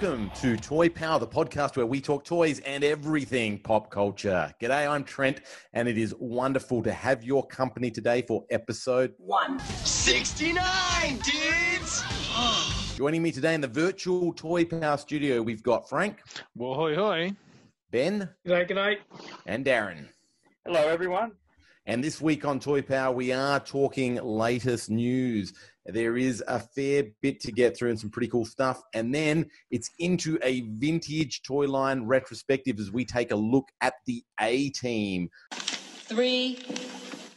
Welcome to Toy Power, the podcast where we talk toys and everything pop culture. G'day, I'm Trent, and it is wonderful to have your company today for episode 169, dudes! Joining me today in the virtual Toy Power studio, we've got Frank, Well, hoi hoi. Ben, G'day, g'day. and Darren. Hello, everyone. And this week on Toy Power, we are talking latest news. There is a fair bit to get through and some pretty cool stuff. And then it's into a vintage toy line retrospective as we take a look at the A team. Three,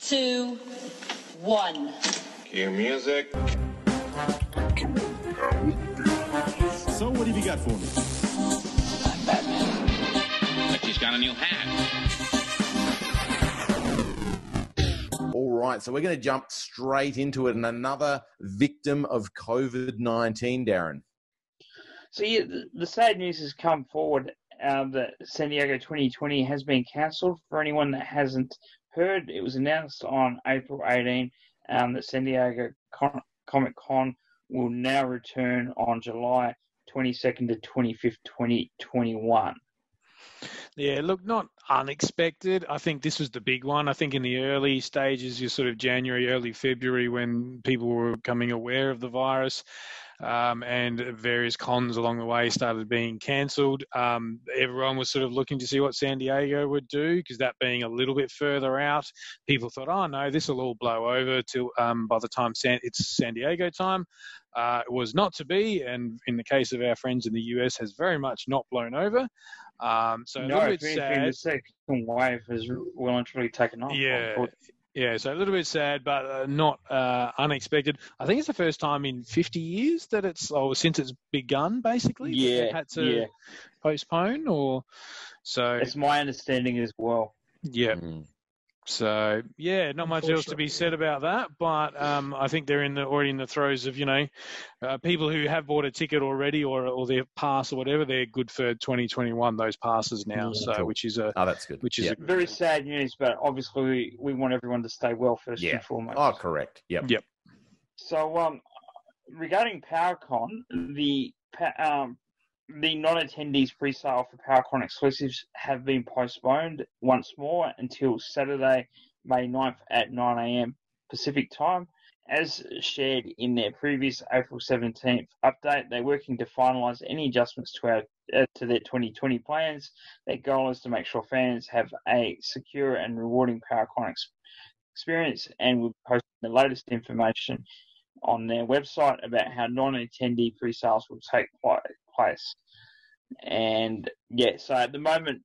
two, one. Cue music. So what have you got for me? But she's got a new hat. All right, so we're going to jump straight into it. And another victim of COVID 19, Darren. So, yeah, the, sad news has come forward uh, that San Diego 2020 has been cancelled. For anyone that hasn't heard, it was announced on April 18 um, that San Diego Con- Comic Con will now return on July 22nd to 25th, 2021. Yeah, look, not unexpected. I think this was the big one. I think in the early stages, you sort of January, early February, when people were becoming aware of the virus, um, and various cons along the way started being cancelled. Um, everyone was sort of looking to see what San Diego would do because that being a little bit further out, people thought, oh no, this will all blow over till um, by the time San- it's San Diego time. Uh, it was not to be, and in the case of our friends in the US, has very much not blown over. Um, so a no, little if bit sad. the second wave has well and truly taken off. Yeah, yeah. So a little bit sad, but uh, not uh, unexpected. I think it's the first time in 50 years that it's, or since it's begun, basically. that Yeah, had to yeah. postpone, or so. It's my understanding as well. Yeah. Mm. So yeah, not much else to be said about that. But um, I think they're in the already in the throes of you know uh, people who have bought a ticket already or or their pass or whatever. They're good for 2021. Those passes now, so Cool. which is a Oh, that's good. which is Yeah. a Very sad news, but obviously we, we want everyone to stay well first Yeah. and foremost. Oh, correct. Yep. Yep. So, um, regarding PowerCon, the um, the non-attendees pre-sale for PowerCon exclusives have been postponed once more until Saturday, May 9th at 9 a.m. Pacific time. As shared in their previous April 17th update, they're working to finalise any adjustments to our uh, to their 2020 plans. Their goal is to make sure fans have a secure and rewarding PowerCon ex- experience, and we'll post the latest information on their website about how non-attendee pre-sales will take pla- place. And yeah, so at the moment,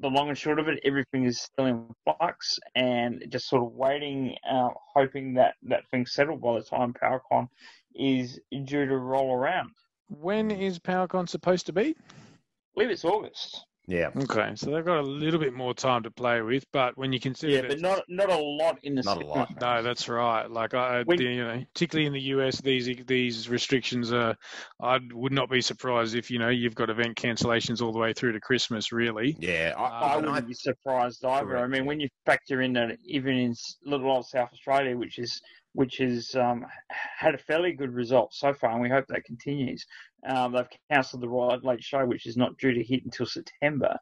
the long and short of it, everything is still in flux, and just sort of waiting, uh, hoping that that things settle by the time PowerCon is due to roll around. when is PowerCon supposed to be? I believe it's August. Yeah. Okay, so they've got a little bit more time to play with, but when you consider Yeah, but not not a lot in the Not a lot. schedule. no, that's right. Like I, When- the, you know, particularly in the US, these these restrictions are. I would not be surprised if you know you've got event cancellations all the way through to Christmas. Really, Yeah. I, uh, I I, wouldn't I, be surprised either. I mean, when you factor in that even in little old South Australia, which is which has um, had a fairly good result so far, and we hope that continues. Um, they've cancelled the Royal Adelaide show, which is not due to hit until September.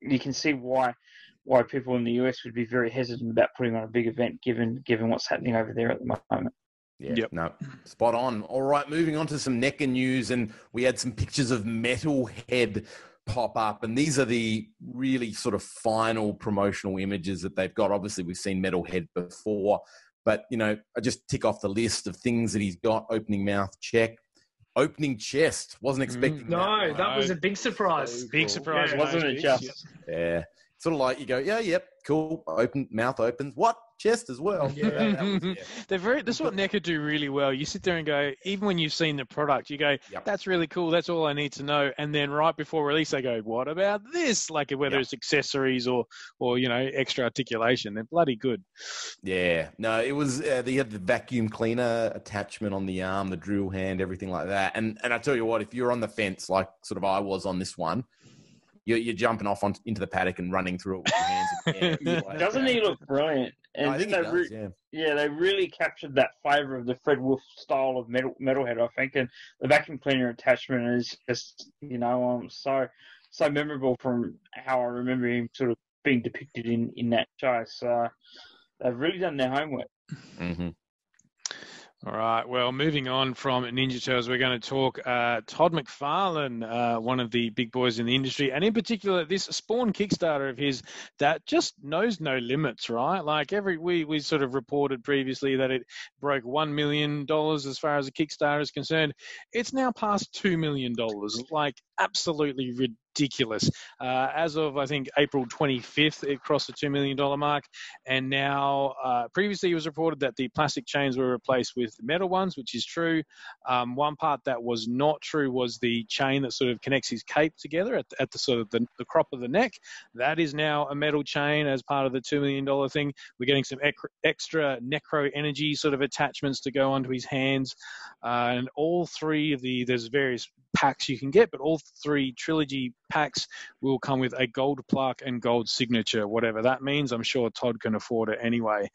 You can see why why people in the US would be very hesitant about putting on a big event, given given what's happening over there at the moment. Yeah, Yep. no, spot on. All right, moving on to some NECA news, and we had some pictures of Metalhead pop up, and these are the really sort of final promotional images that they've got. Obviously, we've seen Metalhead before, but you know, I just tick off the list of things that he's got. Opening mouth, check. Opening chest, wasn't mm. expecting No, that. that was a big surprise. big surprise, Yeah. Wasn't it pics, just? Yeah, sort of like you go, yeah, yep, cool. Open mouth opens. What chest as well. Yeah. that was- yeah. They're very. That's what NECA do really well. You sit there and go, even when you've seen the product, you go, Yep. "That's really cool. That's all I need to know." And then right before release, they go, "What about this?" Like whether Yep. it's accessories or, or you know, extra articulation. They're bloody good. Yeah, no, it was. Uh, they had the vacuum cleaner attachment on the arm, the drill hand, everything like that. And and I tell you what, if you're on the fence like sort of I was on this one, you're, you're jumping off on, into the paddock and running through it with your hands in the like, Doesn't he look brilliant? No, I think they he does, re- yeah. yeah, they really captured that flavour of the Fred Wolf style of metal metalhead, I think, and the vacuum cleaner attachment is just you know um so so memorable from how I remember him sort of being depicted in in that show. So they've really done their homework. hmm All right. Well, moving on from Ninja Turtles, we're going to talk uh, Todd McFarlane, uh, one of the big boys in the industry, and in particular this Spawn Kickstarter of his that just knows no limits, right? Like every we we sort of reported previously that it broke one million dollars as far as the Kickstarter is concerned. It's now past two million dollars, like absolutely ridiculous. Uh, as of I think April 25th, it crossed the two million dollar mark, and now uh, previously it was reported that the plastic chains were replaced with metal ones, which is true. Um, one part that was not true was the chain that sort of connects his cape together at, at the sort of the, the crop of the neck. That is now a metal chain as part of the two million dollar thing. We're getting some ec- extra necro energy sort of attachments to go onto his hands, uh, and all three of the there's various packs you can get, but all three trilogy packs will come with a gold plaque and gold signature, whatever that means. I'm sure Todd can afford it anyway.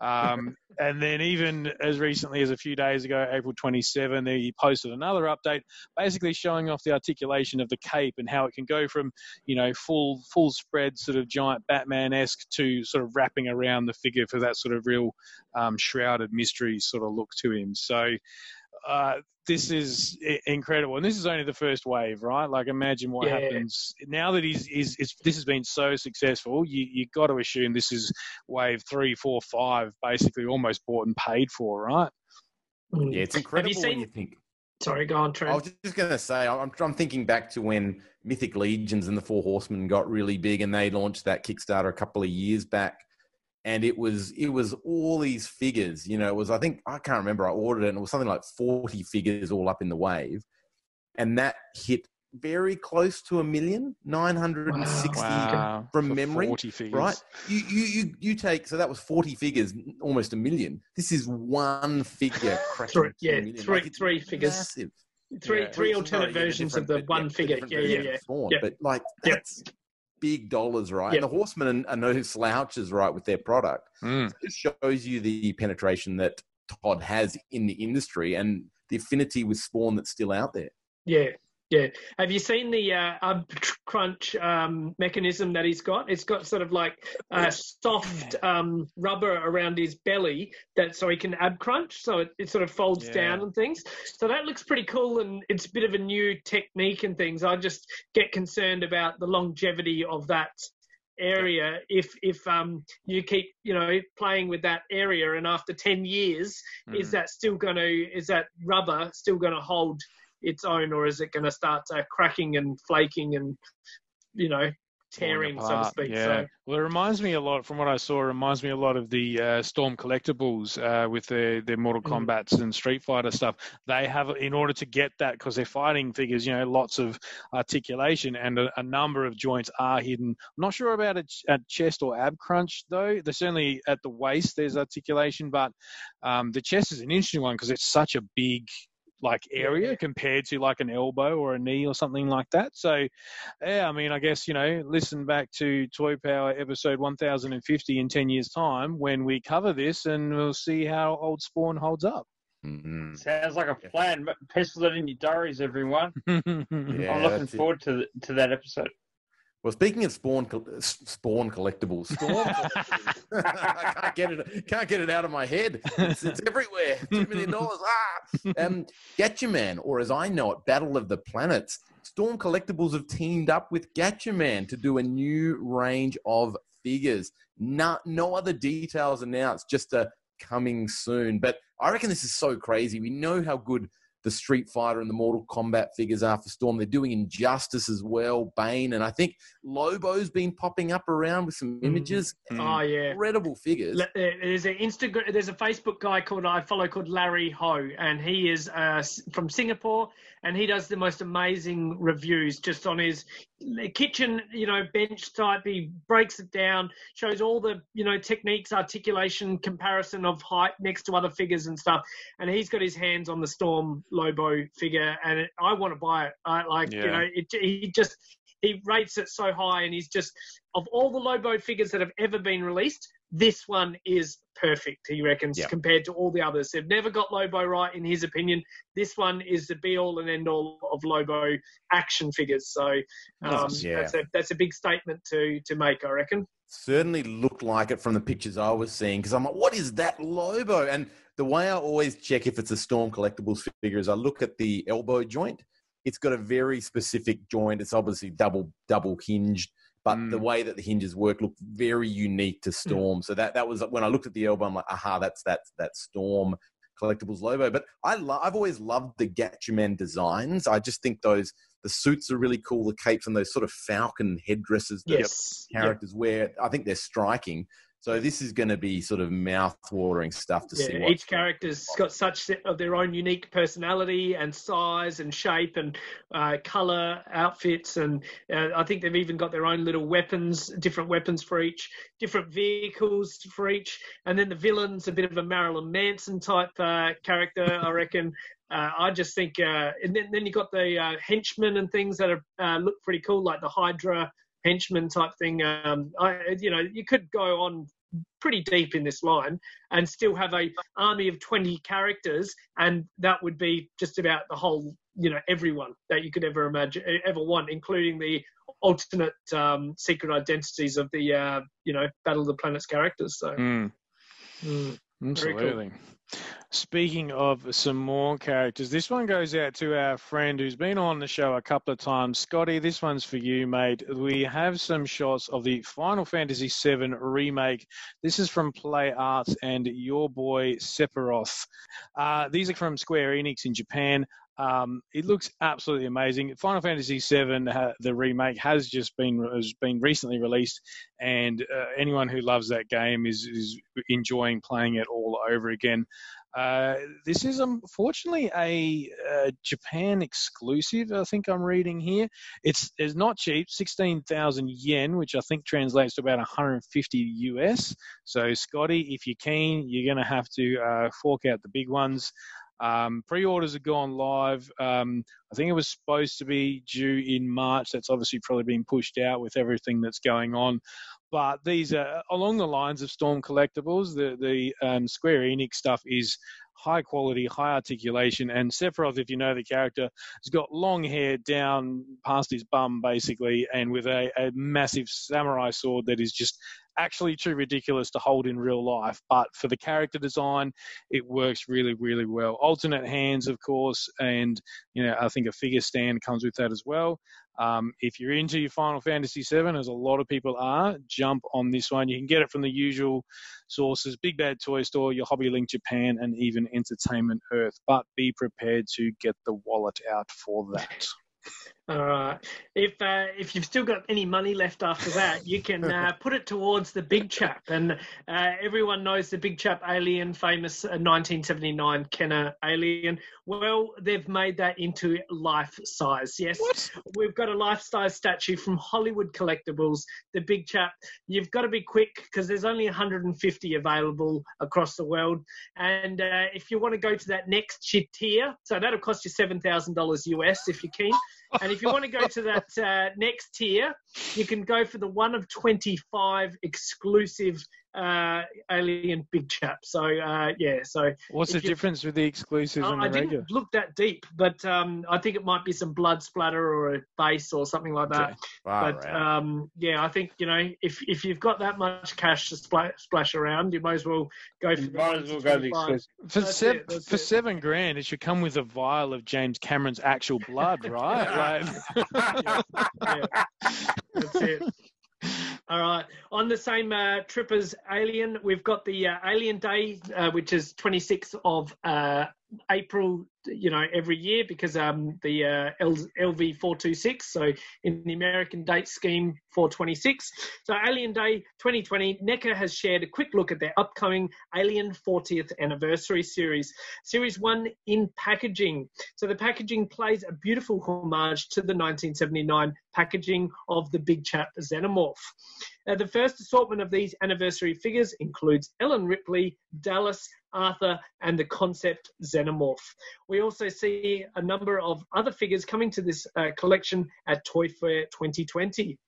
Um, and then even as recently as a few days ago, April 27, he posted another update, basically showing off the articulation of the cape and how it can go from, you know, full full spread sort of giant Batman-esque to sort of wrapping around the figure for that sort of real um, shrouded mystery sort of look to him. So. Uh, this is incredible, and this is only the first wave, right? Like, imagine what Yeah. happens now that he's, he's, this has been so successful. You you got to assume this is wave three, four, five, basically almost bought and paid for, right? Mm. Yeah, it's incredible when seen- you think. Sorry, go on, I was just going to say, I'm, I'm thinking back to when Mythic Legions and the Four Horsemen got really big, and they launched that Kickstarter a couple of years back, and it was it was all these figures. You know, it was I think I can't remember. I ordered it, and it was something like 40 figures all up in the wave, and that hit very close to a million, 960 Wow. from For memory, 40 figures. right? You, you you you take so that was 40 figures, almost a million. This is one figure cracking Three- yeah, million. three- it's three figures. massive. Three Yeah. three alternate versions of the one yeah, figure. Yeah, yeah, yeah. Spawn. Yeah. But like Yeah. that's big dollars, right? Yeah. And the Horsemen are, no slouches, right, with their product. Mm. So shows you the penetration that Todd has in the industry and the affinity with Spawn that's still out there. Yeah, yeah. Have you seen the uh, ab crunch um, mechanism that he's got? It's got sort of like uh, soft um, rubber around his belly that so he can ab crunch, so it, it sort of folds Yeah. down and things. So that looks pretty cool, and it's a bit of a new technique and things. I just get concerned about the longevity of that area if if um you keep you know playing with that area and after 10 years is Mm. that still going to is that rubber still going to hold its own, or is it going to start uh, cracking and flaking and you know tearing, so to speak? Yeah. So Well, it reminds me a lot, from what I saw, it reminds me a lot of the uh, Storm collectibles uh, with their, their Mortal Mm. Kombat's and Street Fighter stuff. They have, in order to get that, because they're fighting figures, you know, lots of articulation and a, a number of joints are hidden. I'm not sure about a, a chest or ab crunch, though. There's certainly at the waist, there's articulation, but um, the chest is an interesting one because it's such a big like area compared to like an elbow or a knee or something like that. So, yeah, I mean, I guess you know, listen back to Toy Power episode 1050 in 10 years' time when we cover this, and we'll see how old Spawn holds up. Mm-hmm. Sounds like a plan. Pencil it in your diaries, everyone. Yeah, I'm looking that's it. forward to to that episode. Well, speaking of Spawn, col- Spawn collectibles, Storm collectibles. I can't get it. Can't get it out of my head. It's, it's everywhere. Two million dollars. Ah, um, Gatchaman, or as I know it, Battle of the Planets. Storm Collectibles have teamed up with Gatchaman to do a new range of figures. No, no other details announced. Just a coming soon. But I reckon this is so crazy. We know how good the Street Fighter and the Mortal Kombat figures are for Storm. They're doing Injustice as well, Bane, and I think Lobo's been popping up around with some mm. images. Oh yeah, Incredible figures. There's an Instagram. There's a Facebook guy called I follow called Larry Ho, and he is uh, from Singapore, and he does the most amazing reviews just on his kitchen, you know, bench type. He breaks it down, shows all the you know techniques, articulation, comparison of height next to other figures and stuff. And he's got his hands on the Storm Lobo figure, and it, I want to buy it. I like you know, it, he just he rates it so high, and he's just of all the Lobo figures that have ever been released, this one is perfect. He reckons compared to all the others. They've never got Lobo right, in his opinion. This one is the be all and end all of Lobo action figures. So um, yeah. that's a that's a big statement to to make, I reckon. certainly looked like it from the pictures I was seeing because I'm like, what is that Lobo? And the way I always check if it's a Storm Collectibles figure is I look at the elbow joint. It's got a very specific joint. It's obviously double double hinged, but the mm. way that the hinges work look very unique to Storm. So that that was when I looked at the elbow, I'm like, aha, that's that's that Storm collectibles logo. But I lo- I've always loved the Gatchaman designs. I just think those the suits are really cool, the capes and those sort of falcon headdresses that Yes. Yep. characters wear. I think they're striking. So this is going to be sort of mouth-watering stuff to see. Yeah, What each character's got such set of their own unique personality and size and shape and uh, color outfits, and uh, I think they've even got their own little weapons, different weapons for each, different vehicles for each, and then the villain's a bit of a Marilyn Manson type uh, character, I reckon. Uh, I just think, uh, and then then you got the uh, henchmen and things that are uh, look pretty cool, like the Hydra henchman type thing. Um, I, you know, you could go on pretty deep in this line and still have a army of 20 characters and that would be just about the whole you know everyone that you could ever imagine ever want including the alternate um, secret identities of the uh, you know battle of the planets characters so Mm. mm, very cool. Speaking of some more characters, this one goes out to our friend who's been on the show a couple of times. Scotty, this one's for you, mate. We have some shots of the Final Fantasy VII remake. This is from Play Arts and your boy Sephiroth. Uh, these are from Square Enix in Japan. Um, it looks absolutely amazing. Final Fantasy VII, ha- the remake, has just been has been recently released, and uh, anyone who loves that game is is enjoying playing it all over again. Uh, this is unfortunately a uh, Japan exclusive. I think I'm reading here. It's it's not cheap, sixteen thousand yen, which I think translates to about 150 US. So Scotty, if you're keen, you're going to have to uh, fork out the big ones. Um, pre-orders have gone live. Um, I think it was supposed to be due in March. That's obviously probably been pushed out with everything that's going on. But these are along the lines of Storm Collectibles. The the um, Square Enix stuff is high quality, high articulation, and Sephiroth, if you know the character, has got long hair down past his bum basically, and with a, a massive samurai sword that is just actually too ridiculous to hold in real life. But for the character design, it works really, really well. Alternate hands, of course, and you know I think a figure stand comes with that as well. Um, if you're into your Final Fantasy VII, as a lot of people are, jump on this one. You can get it from the usual sources: Big Bad Toy Store, your Hobby Link Japan, and even Entertainment Earth. But be prepared to get the wallet out for that. All right. If uh, if you've still got any money left after that, you can uh, put it towards the big chap. And uh, everyone knows the big chap alien, famous uh, 1979 Kenner alien. Well, they've made that into life size. Yes, we've got a life size statue from Hollywood Collectibles. The big chap. You've got to be quick because there's only 150 available across the world. And uh, if you want to go to that next tier, so that'll cost you seven thousand dollars US if you're keen. And if you want to go to that uh, next tier, you can go for the one of 25 exclusive uh, alien big chap. So, uh, yeah. So, What's the you- difference with the exclusive Uh, and I the didn't regular? look that deep, but um, I think it might be some blood splatter or a base or something like that. Okay. Far But out. um, yeah, I think you know if if you've got that much cash to splash, splash around, you might as well go for You the might as well go the exclusive. For, That's sev- it, for it. seven grand, it should come with a vial of James Cameron's actual blood, right? like, yeah, that's it. All right. On the same uh, trip as Alien, we've got the uh, Alien Day, uh, which is 26th of uh, April, you know, every year because um, the uh, LV 426, so in the American date scheme 426. So Alien Day 2020, NECA has shared a quick look at their upcoming Alien 40th anniversary series, Series 1 in packaging. So the packaging plays a beautiful homage to the 1979 packaging of the Big Chap Xenomorph. Uh, the first assortment of these anniversary figures includes Ellen Ripley, Dallas, Arthur, and the concept Xenomorph. We also see a number of other figures coming to this uh, collection at Toy Fair 2020.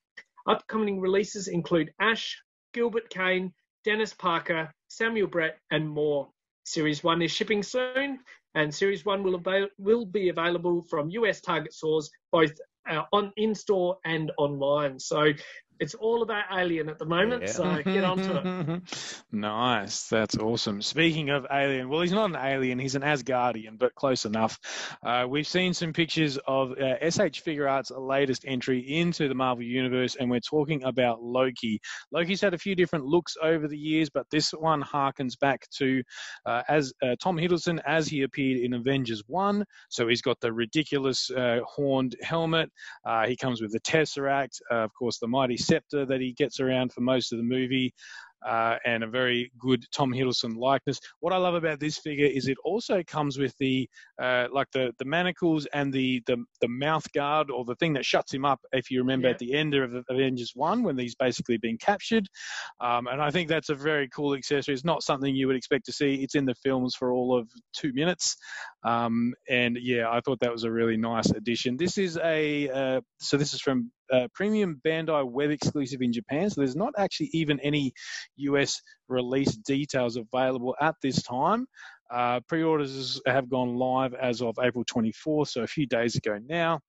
Upcoming releases include Ash, Gilbert Kane, Dennis Parker, Samuel Brett, and more. Series 1 is shipping soon, and Series 1 will, avail- will be available from US Target stores both uh, on in store and online. So it's all about Alien at the moment. Yeah. So get on to it. nice. That's awesome. Speaking of Alien, well, he's not an alien, he's an Asgardian, but close enough. Uh, we've seen some pictures of uh, SH Figuarts' latest entry into the Marvel Universe, and we're talking about Loki. Loki's had a few different looks over the years, but this one harkens back to uh, as uh, Tom Hiddleston as he appeared in Avengers 1. So he's got the ridiculous uh, horned helmet. Uh, he comes with the Tesseract, uh, of course, the mighty scepter that he gets around for most of the movie. Uh, and a very good Tom Hiddleston likeness. What I love about this figure is it also comes with the uh, like the, the manacles and the, the the mouth guard or the thing that shuts him up. If you remember Yeah. at the end of Avengers One when he's basically been captured, um, and I think that's a very cool accessory. It's not something you would expect to see. It's in the films for all of two minutes, um, and yeah, I thought that was a really nice addition. This is a uh, so this is from uh, Premium Bandai web exclusive in Japan. So there's not actually even any US release details available at this time. Uh, pre-orders have gone live as of April 24th, so a few days ago now.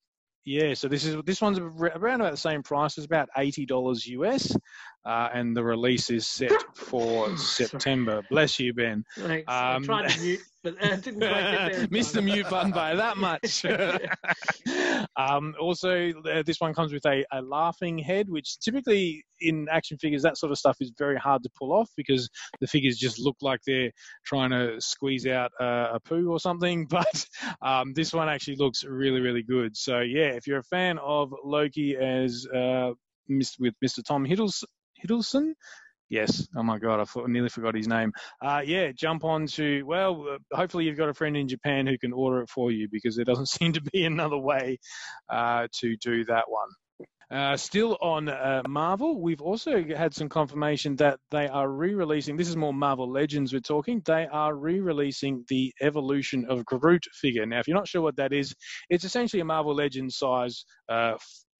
Yeah, so this is this one's around about the same price. It's about eighty dollars US, uh, and the release is set for September. Bless you, Ben. Thanks. I Um, tried to mute, but uh, didn't quite get there. Missed the mute button by that much. um, also, uh, this one comes with a, a laughing head, which typically in action figures, that sort of stuff is very hard to pull off because the figures just look like they're trying to squeeze out uh, a poo or something. But um, this one actually looks really, really good. So, yeah, if you're a fan of Loki as uh, with Mr. Tom Hiddles- Hiddleston, Yes. Oh my God, I thought, nearly forgot his name. Uh, yeah, jump on to, well, uh, hopefully you've got a friend in Japan who can order it for you because there doesn't seem to be another way uh, to do that one. Uh, still on uh, Marvel, we've also had some confirmation that they are re releasing, this is more Marvel Legends we're talking, they are re releasing the Evolution of Groot figure. Now, if you're not sure what that is, it's essentially a Marvel Legends size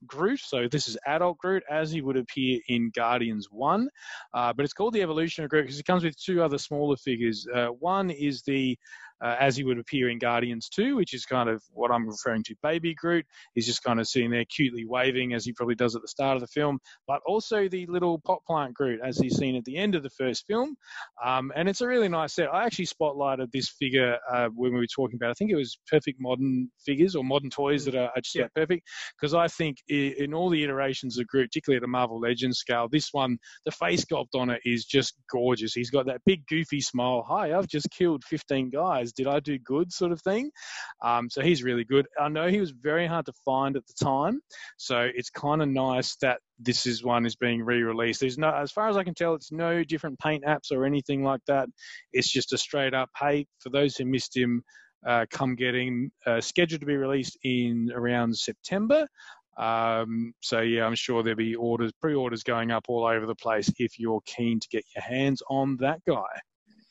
Groot. So this is adult Groot as he would appear in Guardians 1. Uh, but it's called the Evolution of Groot because it comes with two other smaller figures. Uh, one is the uh, as he would appear in Guardians 2, which is kind of what I'm referring to, Baby Groot. He's just kind of sitting there cutely waving as he probably does at the start of the film, but also the little pot plant Groot as he's seen at the end of the first film. Um, and it's a really nice set. I actually spotlighted this figure uh, when we were talking about, I think it was Perfect Modern Figures or Modern Toys that are, are just Yeah. about perfect, because I think i- in all the iterations of Groot, particularly at the Marvel Legends scale, this one, the face sculpt on it is just gorgeous. He's got that big goofy smile. Hi, I've just killed 15 guys. Did I do good? Sort of thing. Um, so he's really good. I know he was very hard to find at the time, so it's kind of nice that this is one is being re-released. There's no, as far as I can tell, it's no different paint apps or anything like that. It's just a straight up, hey, for those who missed him, uh, come get him. Uh, scheduled to be released in around September. Um, so yeah, I'm sure there'll be orders, pre-orders going up all over the place if you're keen to get your hands on that guy.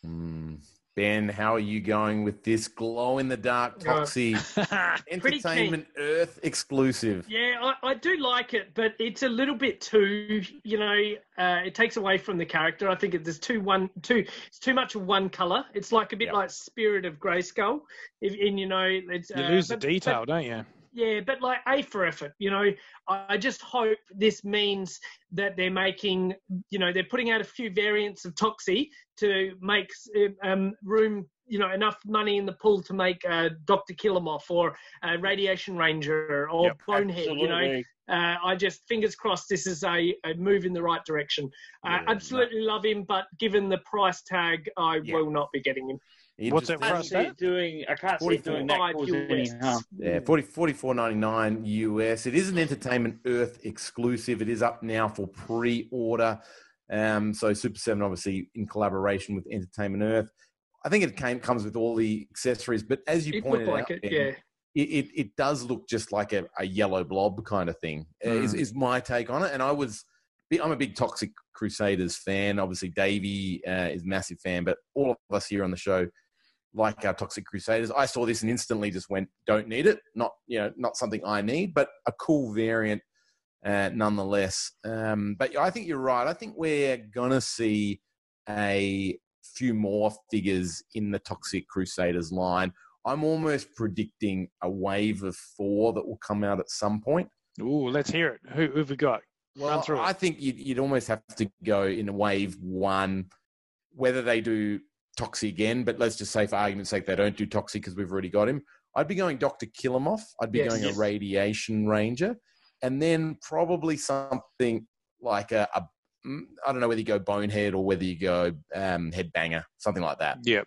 Hmm. Ben, how are you going with this glow in the dark Toxie Pretty. Entertainment Earth exclusive? Yeah, I, I do like it, but it's a little bit too, you know, uh, it takes away from the character. I think it, there's too one, too, it's too much of one color. It's like a bit Yep. like Spirit of Grayskull. If, and you know, it's You uh, lose the but- but- detail, don't you? Yeah, but like A for effort, you know. I just hope this means that they're making, you know, they're putting out a few variants of Toxie to make um, room, you know, enough money in the pool to make uh, Doctor Killemoff or uh, Radiation Ranger or Yep, Bonehead. You know, uh, I just fingers crossed this is a, a move in the right direction. Uh, Yeah, absolutely love him, but given the price tag, I Yeah. will not be getting him. You What's just- that I can't price see it at? doing. I can't see it doing that Five cause any harm. Yeah, 40, 44.99 US. It is an Entertainment Earth exclusive. It is up now for pre-order. Um, so Super Seven, obviously in collaboration with Entertainment Earth. I think it came comes with all the accessories, but as you It pointed like out, it, Ben, yeah. it, it, it does look just like a, a yellow blob kind of thing. uh, Is, is my take on it. And I was, I'm a big Toxic Crusaders fan. Obviously, Davey uh, is a massive fan, but all of us here on the show like our Toxic Crusaders. I saw this and instantly just went, don't need it. Not you know, not something I need, but a cool variant uh, nonetheless. Um, but I think you're right. I think we're gonna see a few more figures in the Toxic Crusaders line. I'm almost predicting a wave of four that will come out at some point. Ooh, let's hear it. Who have we got? Run Well. I think you'd, you'd almost have to go in a wave one, whether they do Toxie again, but let's just say for argument's sake they don't do Toxie because we've already got him. I'd be going Dr. Killemoff. I'd be Yes. going Yes. a Radiation Ranger, and then probably something like a, a mm, I don't know whether you go Bonehead or whether you go um, Headbanger, something like that. Yep.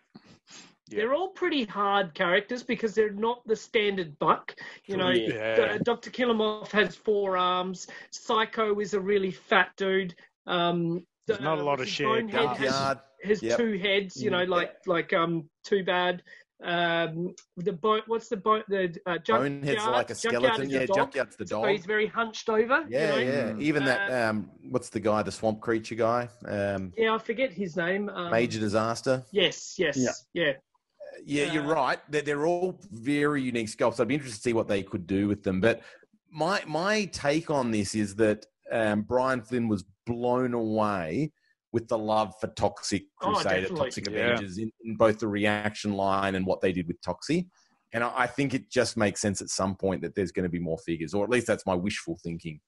They're all pretty hard characters because they're not the standard buck. You know, Yeah. Dr. Killemoff has four arms. Psycho is a really fat dude. Um, There's not a lot of shared Bonehead has, Junkyard. has Yep. two heads. You know, like like um, too bad. Um, the boat. what's the boat? the uh, junk- Bonehead's like a Junkyard skeleton. is Yeah, dog. Junkyard's the So dog. he's very hunched over. Yeah, you know? yeah. Even that Uh, um, what's the guy, the swamp creature guy, um, Yeah, I forget his name. Um, Major Disaster. Yes, yes, Yeah. yeah. Yeah, you're Uh, right. They're, they're all very unique sculpts. I'd be interested to see what they could do with them. But my my take on this is that um, Brian Flynn was blown away with the love for Toxic Oh, Crusader, definitely. Toxic Yeah. Avengers in, in both the reaction line and what they did with Toxie. And I, I think it just makes sense at some point that there's going to be more figures, or at least that's my wishful thinking.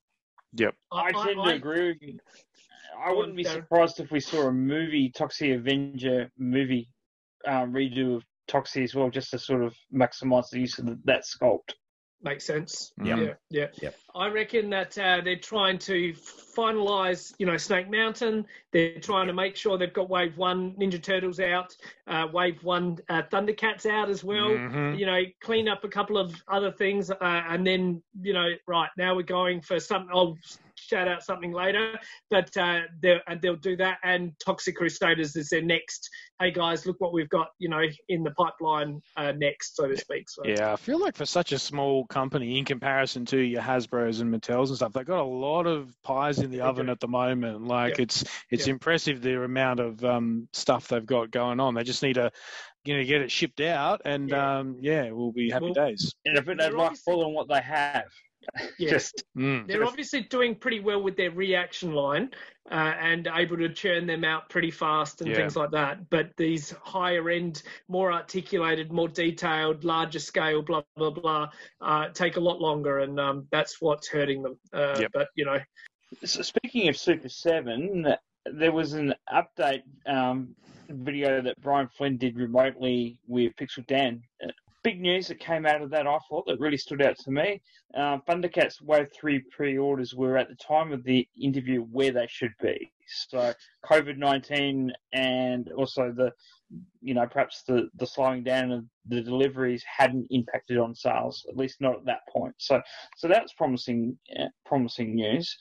Yep. I tend to agree with you. I wouldn't be surprised if we saw a movie, Toxie Avenger movie, um, redo of Toxie as well, just to sort of maximise the use of that sculpt. Makes sense. Yep. Yeah, yeah. Yep. I reckon that uh, they're trying to finalise, you know, Snake Mountain. They're trying to make sure they've got Wave One Ninja Turtles out, uh, Wave One uh, Thundercats out as well. Mhm. You know, clean up a couple of other things, uh, and then you know, right now we're going for some. I'll shout out something later, but uh, they'll and they'll do that. And Toxic Crusaders is their next. Hey guys, look what we've got. You know, in the pipeline uh, next, so to speak. So. Yeah, I feel like for such a small company, in comparison to your Hasbro's and Mattels and stuff, they've got a lot of pies in the They oven do. at the moment. Like Yeah. it's it's Yeah. impressive the amount of um, stuff they've got going on. They just need to, you know, get it shipped out, and Yeah. um, yeah, we'll be happy Well, days. And I think They're they'd like obviously- more than what they have. Yeah. Just Mm. They're obviously doing pretty well with their reaction line uh, and able to churn them out pretty fast and Yeah. things like that. But these higher end, more articulated, more detailed, larger scale, blah, blah, blah, uh, take a lot longer. And um, that's what's hurting them. Uh, Yep. But, you know, So speaking of Super Seven, there was an update um, video that Brian Flynn did remotely with Pixel Dan. Big news that came out of that, I thought, that really stood out to me. Uh, Thundercats Wave 3 pre orders were at the time of the interview where they should be. So, COVID 19 and also the, you know, perhaps the, the slowing down of the deliveries hadn't impacted on sales, at least not at that point. So, so that's promising, uh, promising news.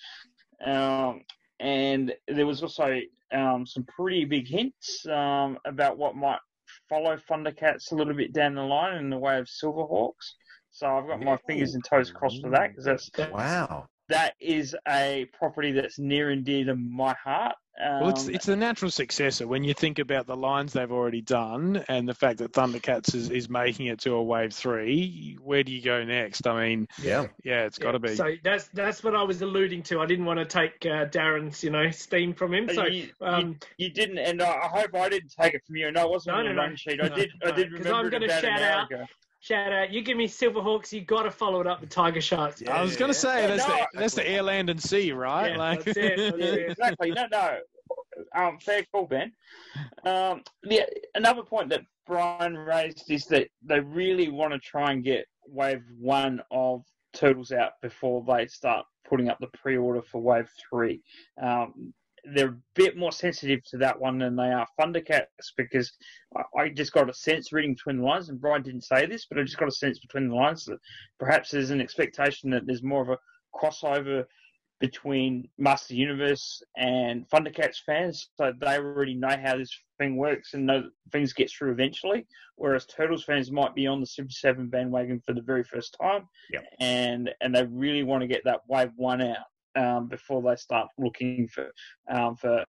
Um, and there was also um, some pretty big hints um, about what might follow Thundercats a little bit down the line in the way of Silverhawks. So I've got my fingers and toes crossed for that because that's Wow. That is a property that's near and dear to my heart. Um, Well, it's it's the natural successor when you think about the lines they've already done and the fact that Thundercats is, is making it to a wave three. Where do you go next? I mean, Yeah. yeah, it's got to be. so that's that's what I was alluding to. I didn't want to take uh, Darren's, you know, steam from him. So, you, you- um, you didn't, and I I hope I didn't take it from you. No, it wasn't No, on no, the no. run sheet. I No, did, I did did 'cause remember I'm gonna shout out- ago. Shout out. You give me Silverhawks, you got to follow it up with Tiger Sharks. Yeah. I was going to say Yeah, that's no, the that's the air, land, and sea, right? Yeah, like, that's it, that's it. exactly. No, no. Um, fair call, Ben. Um, yeah, another point that Brian raised is that they really want to try and get wave one of Turtles out before they start putting up the pre-order for wave three. Um, they're a bit more sensitive to that one than they are Thundercats because I, I just got a sense reading between the lines, and Brian didn't say this, but I just got a sense between the lines that perhaps there's an expectation that there's more of a crossover between Master Universe and Thundercats fans, so they already know how this thing works and know that things get through eventually. Whereas Turtles fans might be on the Super Seven bandwagon for the very first time, Yep. and and they really want to get that Wave One out um, before they start looking for um, for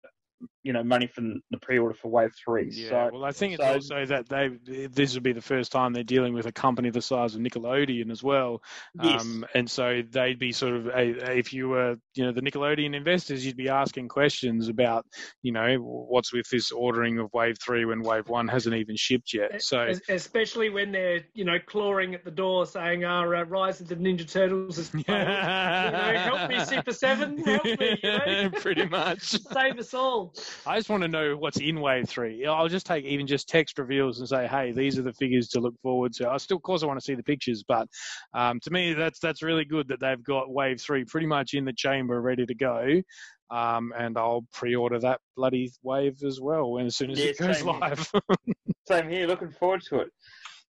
you know money from the pre-order for Wave Three. Yeah, so well, I think it's so- also that they this would be the first time they're dealing with a company the size of Nickelodeon as well, Yes. um, and so they'd be sort of a, if you were you know the Nickelodeon investors, you'd be asking questions about you know what's with this ordering of Wave Three when Wave One hasn't even shipped yet. So especially when they're you know clawing at the door saying our uh, rise of the ninja turtles is you know help me super seven help me you know pretty much. save us all I just want to know what's in Wave Three. I'll just take even just text reveals and say, "Hey, these are the figures to look forward to." I still, of course, I want to see the pictures, but um, to me, that's that's really good that they've got Wave Three pretty much in the chamber, ready to go. Um, and I'll pre-order that bloody wave as well when as soon as Yeah, it goes same here. live. Same here, looking forward to it.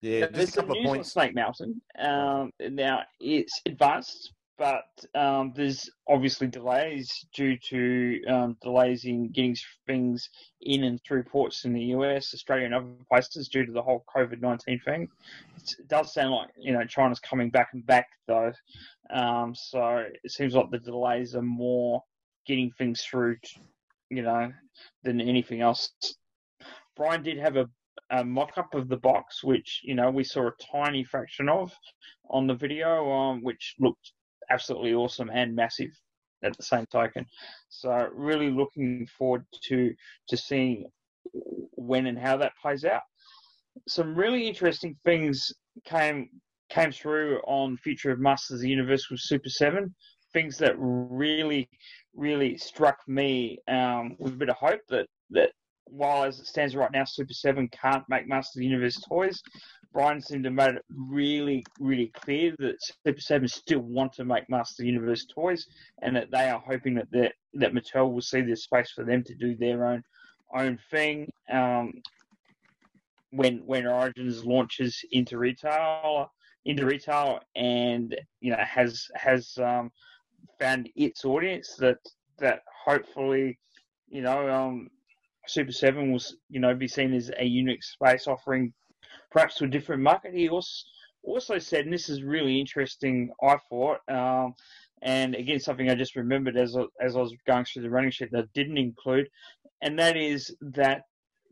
Yeah, There's there's a some couple of news on points. Snake Mountain. Um, now it's advanced, but um, there's obviously delays due to um, delays in getting things in and through ports in the US, Australia, and other places due to the whole COVID nineteen thing. It's, it does sound like you know China's coming back and back though, um, so it seems like the delays are more getting things through, you know, than anything else. Brian did have a a mock-up of the box, which you know we saw a tiny fraction of on the video, um, which looked absolutely awesome and massive at the same token. So really looking forward to to seeing when and how that plays out. Some really interesting things came came through on Future of Masters of the Universe with Super Seven. Things that really, really struck me um, with a bit of hope that that while as it stands right now, Super 7 can't make Masters of the Universe toys, Brian seemed to made it really, really clear that Super 7 still want to make Master Universe toys and that they are hoping that that, that Mattel will see there's space for them to do their own own thing um, when when Origins launches into retail into retail and you know has has um, found its audience that that hopefully you know um, Super Seven will, you know, be seen as a unique space offering, perhaps to a different market. He also also said, and this is really interesting, I thought, um, and again something I just remembered as I, as I was going through the running sheet that I didn't include, and that is that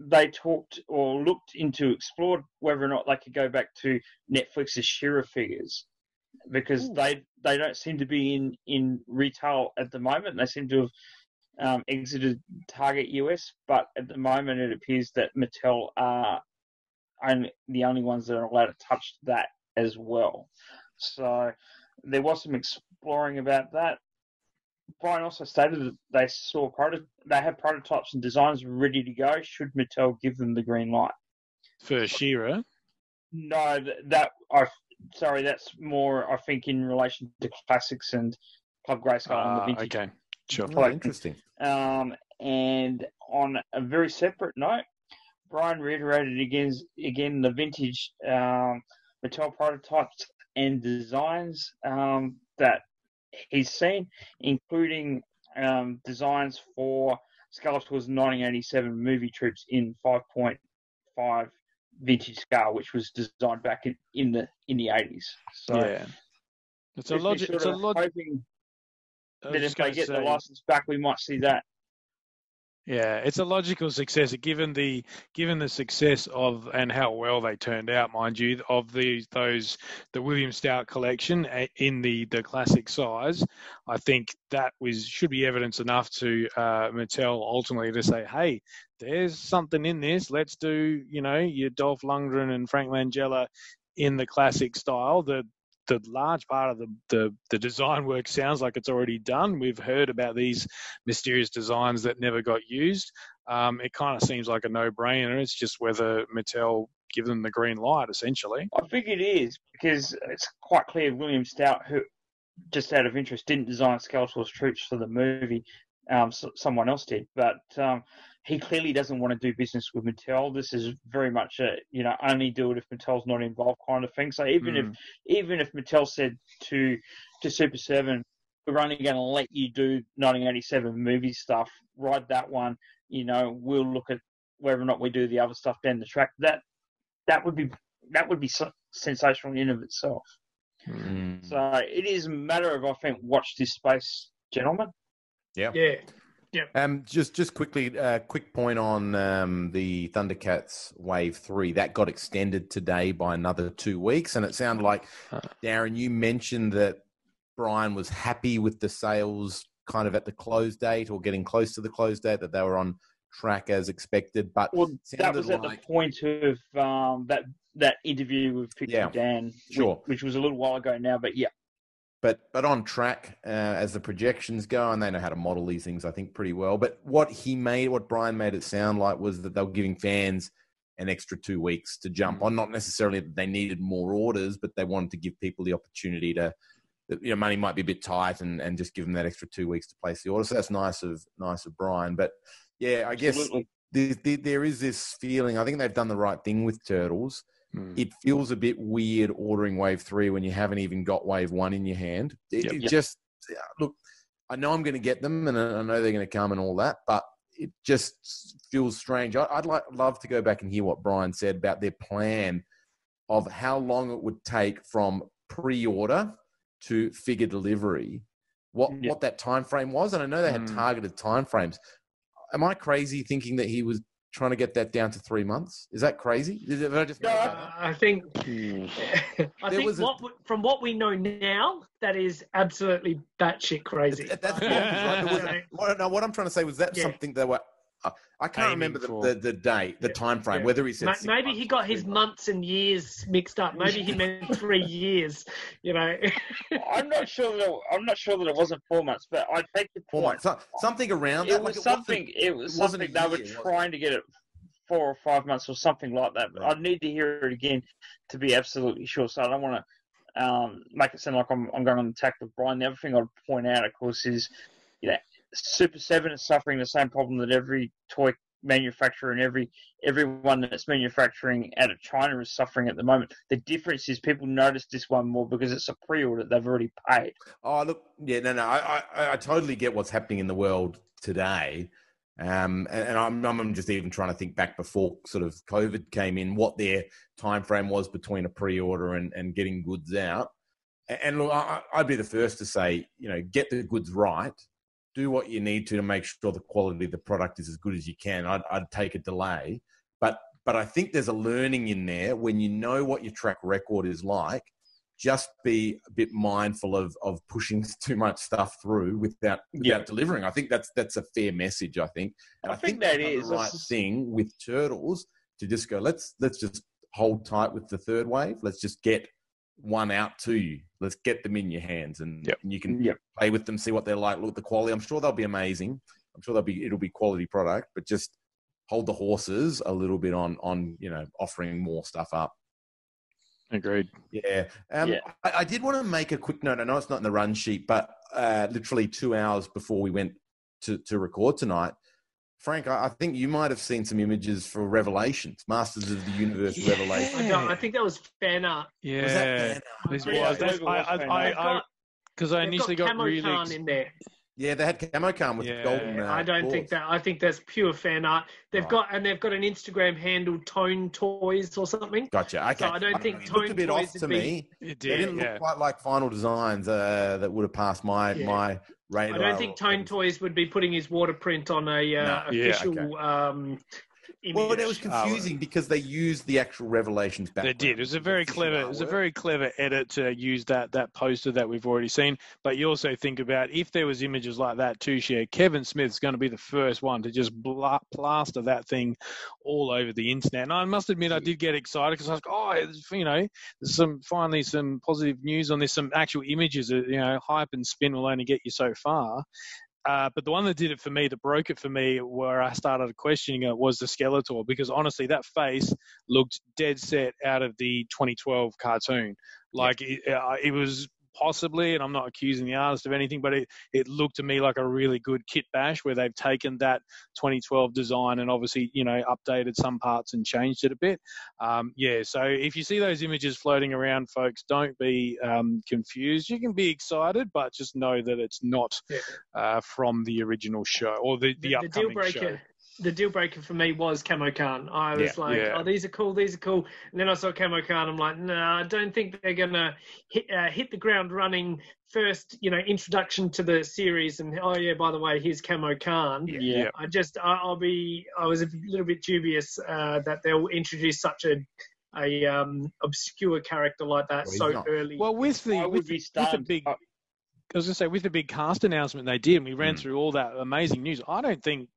they talked or looked into explored whether or not they could go back to Netflix's She-Ra figures because they they don't seem to be in in retail at the moment. They seem to have um, exited Target US, but at the moment it appears that Mattel are only, the only ones that are allowed to touch that as well. So there was some exploring about that. Brian also stated that they saw proto- they have prototypes and designs ready to go. Should Mattel give them the green light? For She-Ra, No, th- that I sorry, that's more I think in relation to classics and Club Grayskull and the Ah, vintage okay, sure. Oh, interesting. Um, and on a very separate note, Brian reiterated again, again the vintage um, Mattel prototypes and designs um, that he's seen, including um, designs for Skeletor's 1987 movie troops in 5.5 vintage scale, which was designed back in, in the in the 80s. So yeah, it's a logic. sort It's a logic. hoping I was that if they get the license back, we might see that. Yeah, it's a logical successor given the given the success of and how well they turned out, mind you, of these those the William Stout collection in the the classic size. I think that was should be evidence enough to uh, Mattel ultimately to say, hey, there's something in this. Let's do you know your Dolph Lundgren and Frank Langella in the classic style. The the large part of the, the, the design work sounds like it's already done. We've heard about these mysterious designs that never got used. Um, it kind of seems like a no-brainer. It's just whether Mattel give them the green light, essentially. I think it is because it's quite clear William Stout, who just out of interest didn't design Skeletor's troops for the movie, Um, so, someone else did, but um, he clearly doesn't want to do business with Mattel. This is very much a you know only do it if Mattel's not involved kind of thing. So even if even if Mattel said to to Super Seven, we're only going to let you do 1987 movie stuff, ride that one. You know, we'll look at whether or not we do the other stuff down the track. That that would be that would be sensational in and of itself. Mm. So it is a matter of I think watch this space, gentlemen. Yeah. Yeah. Um, just just quickly, uh, quick point on um, the Thundercats Wave Three that got extended today by another two weeks, and it sounded like Darren, you mentioned that Brian was happy with the sales kind of at the close date or getting close to the close date that they were on track as expected, but Well, that was at like- the point of um, that that interview with Pixel Yeah, Dan, which- sure. which, was a little while ago now. But yeah, but but on track uh, as the projections go, and they know how to model these things, I think, pretty well. But what he made, what Brian made it sound like, was that they were giving fans an extra two weeks to jump on. Not necessarily that they needed more orders, but they wanted to give people the opportunity to. You know, money might be a bit tight, and, and just give them that extra two weeks to place the order. So that's nice of nice of Brian. But yeah, I guess Absolutely. there, there, there is this feeling. I think they've done the right thing with Turtles Hmm. it feels a bit weird ordering wave three when you haven't even got wave one in your hand. It, Yep. it just look. I know I'm going to get them, and I I know they're going to come and all that, but it just feels strange. I, I'd like love to go back and hear what Brian said about their plan of how long it would take from pre-order to figure delivery. What Yeah. what that time frame was, and I know they had Mm. targeted time frames. Am I crazy thinking that he was trying to get that down to three months? Is that crazy? Did I just No, I- that? I think hmm. I There think was a- what we- from what we know now, that is absolutely batshit crazy. That- That's right. There was what, no, what I'm trying to say was that Yeah. something they were. I can't remember the, the, the date, the Yeah. time frame, Yeah. whether he said Ma- six Maybe he got his months. months and years mixed up. Maybe he meant three years. You know. I'm not sure that I'm not sure that it wasn't four months, but I take your Four point. months, so- something around It that. was like something. wasn't- It was it wasn't a something they were year, was trying to get it four or five months or something like that. But Right. I need to hear it again to be absolutely sure. So I don't want to um, make it sound like I'm, I'm going on attack with Brian. The other thing I'd point out, of course, is you know Super Seven is suffering the same problem that every toy manufacturer and every everyone that's manufacturing out of China is suffering at the moment. The difference is people notice this one more because it's a pre-order they've already paid. Oh, look, yeah, no, no, I, I, I totally get what's happening in the world today. Um, and, and I'm, I'm just even trying to think back before sort of COVID came in, what their time frame was between a pre-order and, and getting goods out. And, look, I, I'd be the first to say, you know, get the goods right, do what you need to to make sure the quality of the product is as good as you can. I'd, I'd take a delay, but but I think there's a learning in there when you know what your track record is like just be a bit mindful of of pushing too much stuff through without without Yeah. delivering. I think that's that's a fair message. I think. And I think that they've done is. the right thing with turtles to just go. Let's let's just hold tight with the third wave. Let's just get one out to you. Let's get them in your hands, and, Yep. and you can Yep. play with them, see what they're like, look at the quality. I'm sure they'll be amazing. I'm sure they'll be it'll be quality product, but just hold the horses a little bit on on you know offering more stuff up. Agreed. Yeah. Um, Yeah. I, I did want to make a quick note. I know it's not in the run sheet, but uh, literally two hours before we went to, to record tonight, Frank, I, I think you might have seen some images for Revelations, Masters of the Universe Yeah. Revelation. I, don't, I think that was fan art. Yeah. Was that fan art? This was. I That's, believe it I, was I, I. I, because I initially got got Camo really. Khan ex- in there. Yeah, they had Camo Khan with Yeah. golden. Uh, I don't think that. I think that's pure fan art. They've Right. got and they've got an Instagram handle, Tone Toys or something. Gotcha. Okay. So I don't think it looked a Tone bit Toys off would to be- me. It They did. didn't yeah. look quite like final designs uh, that would have passed my Yeah. my radar. I don't think Tone Toys would be putting his water print on a uh, No. Yeah, official um, image. Well, it was confusing because they used the actual Revelations back. They did. It was a very clever. It was a very clever edit to use that that poster that we've already seen. But you also think about if there was images like that to share. Kevin Smith's going to be the first one to just bla- plaster that thing all over the internet. And I must admit, I did get excited because I was like, oh, it's, you know, there's some finally some positive news on this. Some actual images. uh, You know, hype and spin will only get you so far. Uh, but the one that did it for me, that broke it for me, where I started questioning it, was the Skeletor. Because honestly, that face looked dead set out of the 2012 cartoon. Like it, uh, it was possibly, and I'm not accusing the artist of anything, but it, it looked to me like a really good kit bash where they've taken that 2012 design and obviously, you know, updated some parts and changed it a bit. Um, yeah, so if you see those images floating around, folks, don't be um, confused. You can be excited, but just know that it's not uh, from the original show or the, the, the, the upcoming deal breaker. show. The deal breaker for me was Camo Khan. I was Yeah, like, yeah. "Oh, these are cool, these are cool." And then I saw Camo Khan. I'm like, "No, I don't think they're gonna hit uh, hit the ground running first." You know, introduction to the series, and oh yeah, by the way, here's Camo Khan. Yeah. I just, I, I'll be, I was a little bit dubious uh, that they'll introduce such a a um, obscure character like that Well, so not. early. Well, with the I with, would be with the big, Uh, I was gonna say with the big cast announcement they did, and we ran Mm. through all that amazing news. I don't think Ka-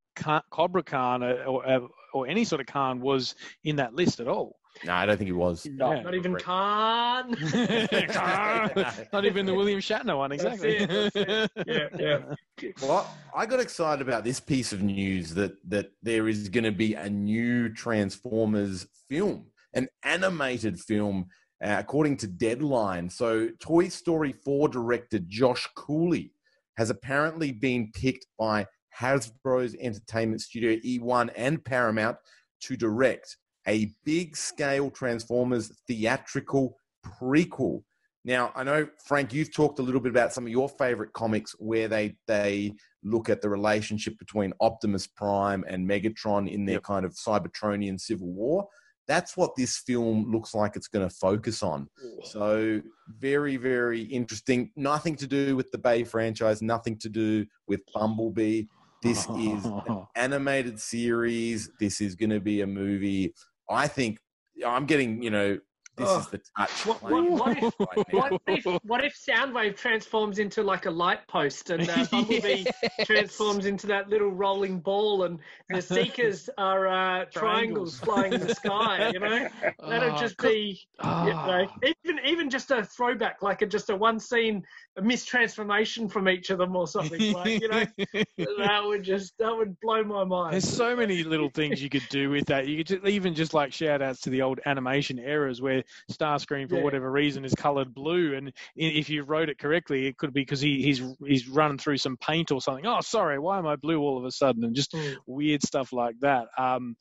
Cobra Khan or, or or any sort of Khan was in that list at all. No, I don't think he was. no, Yeah. Not even Khan. Khan. Not even the William Shatner one, That's exactly. it, that's yeah, yeah. Well, I got excited about this piece of news that that there is going to be a new Transformers film, an animated film, uh, according to Deadline. So, Toy Story 4 director Josh Cooley has apparently been picked by Hasbro's entertainment studio E1 and Paramount to direct a big scale Transformers theatrical prequel. Now, I know Frank, you've talked a little bit about some of your favorite comics where they they look at the relationship between Optimus Prime and Megatron in their Yep. kind of Cybertronian civil war. That's what this film looks like it's going to focus on. So, very, very interesting. Nothing to do with the Bay franchise, nothing to do with Bumblebee. This is an animated series. This is going to be a movie. I think I'm getting, you know, this is Oh. the touch. What- what- what if- right if, what if Soundwave transforms into like a light post and uh, Bumblebee transforms into that little rolling ball and the Seekers are uh, triangles Triangles. flying in the sky, you know? That'd Oh, just be, you know, Ah. even even just a throwback, like a, just a one scene a mistransformation from each of them or something. Like, you know, that would just, that would blow my mind. There's so many little things you could do with that. You could just, even just like shout outs to the old animation eras where Starscream, for Yeah. whatever reason, is coloured blue, and if you wrote it correctly, it could be because he, he's he's running through some paint or something. Oh, sorry, why am I blue all of a sudden? And just Mm. weird stuff like that. Um,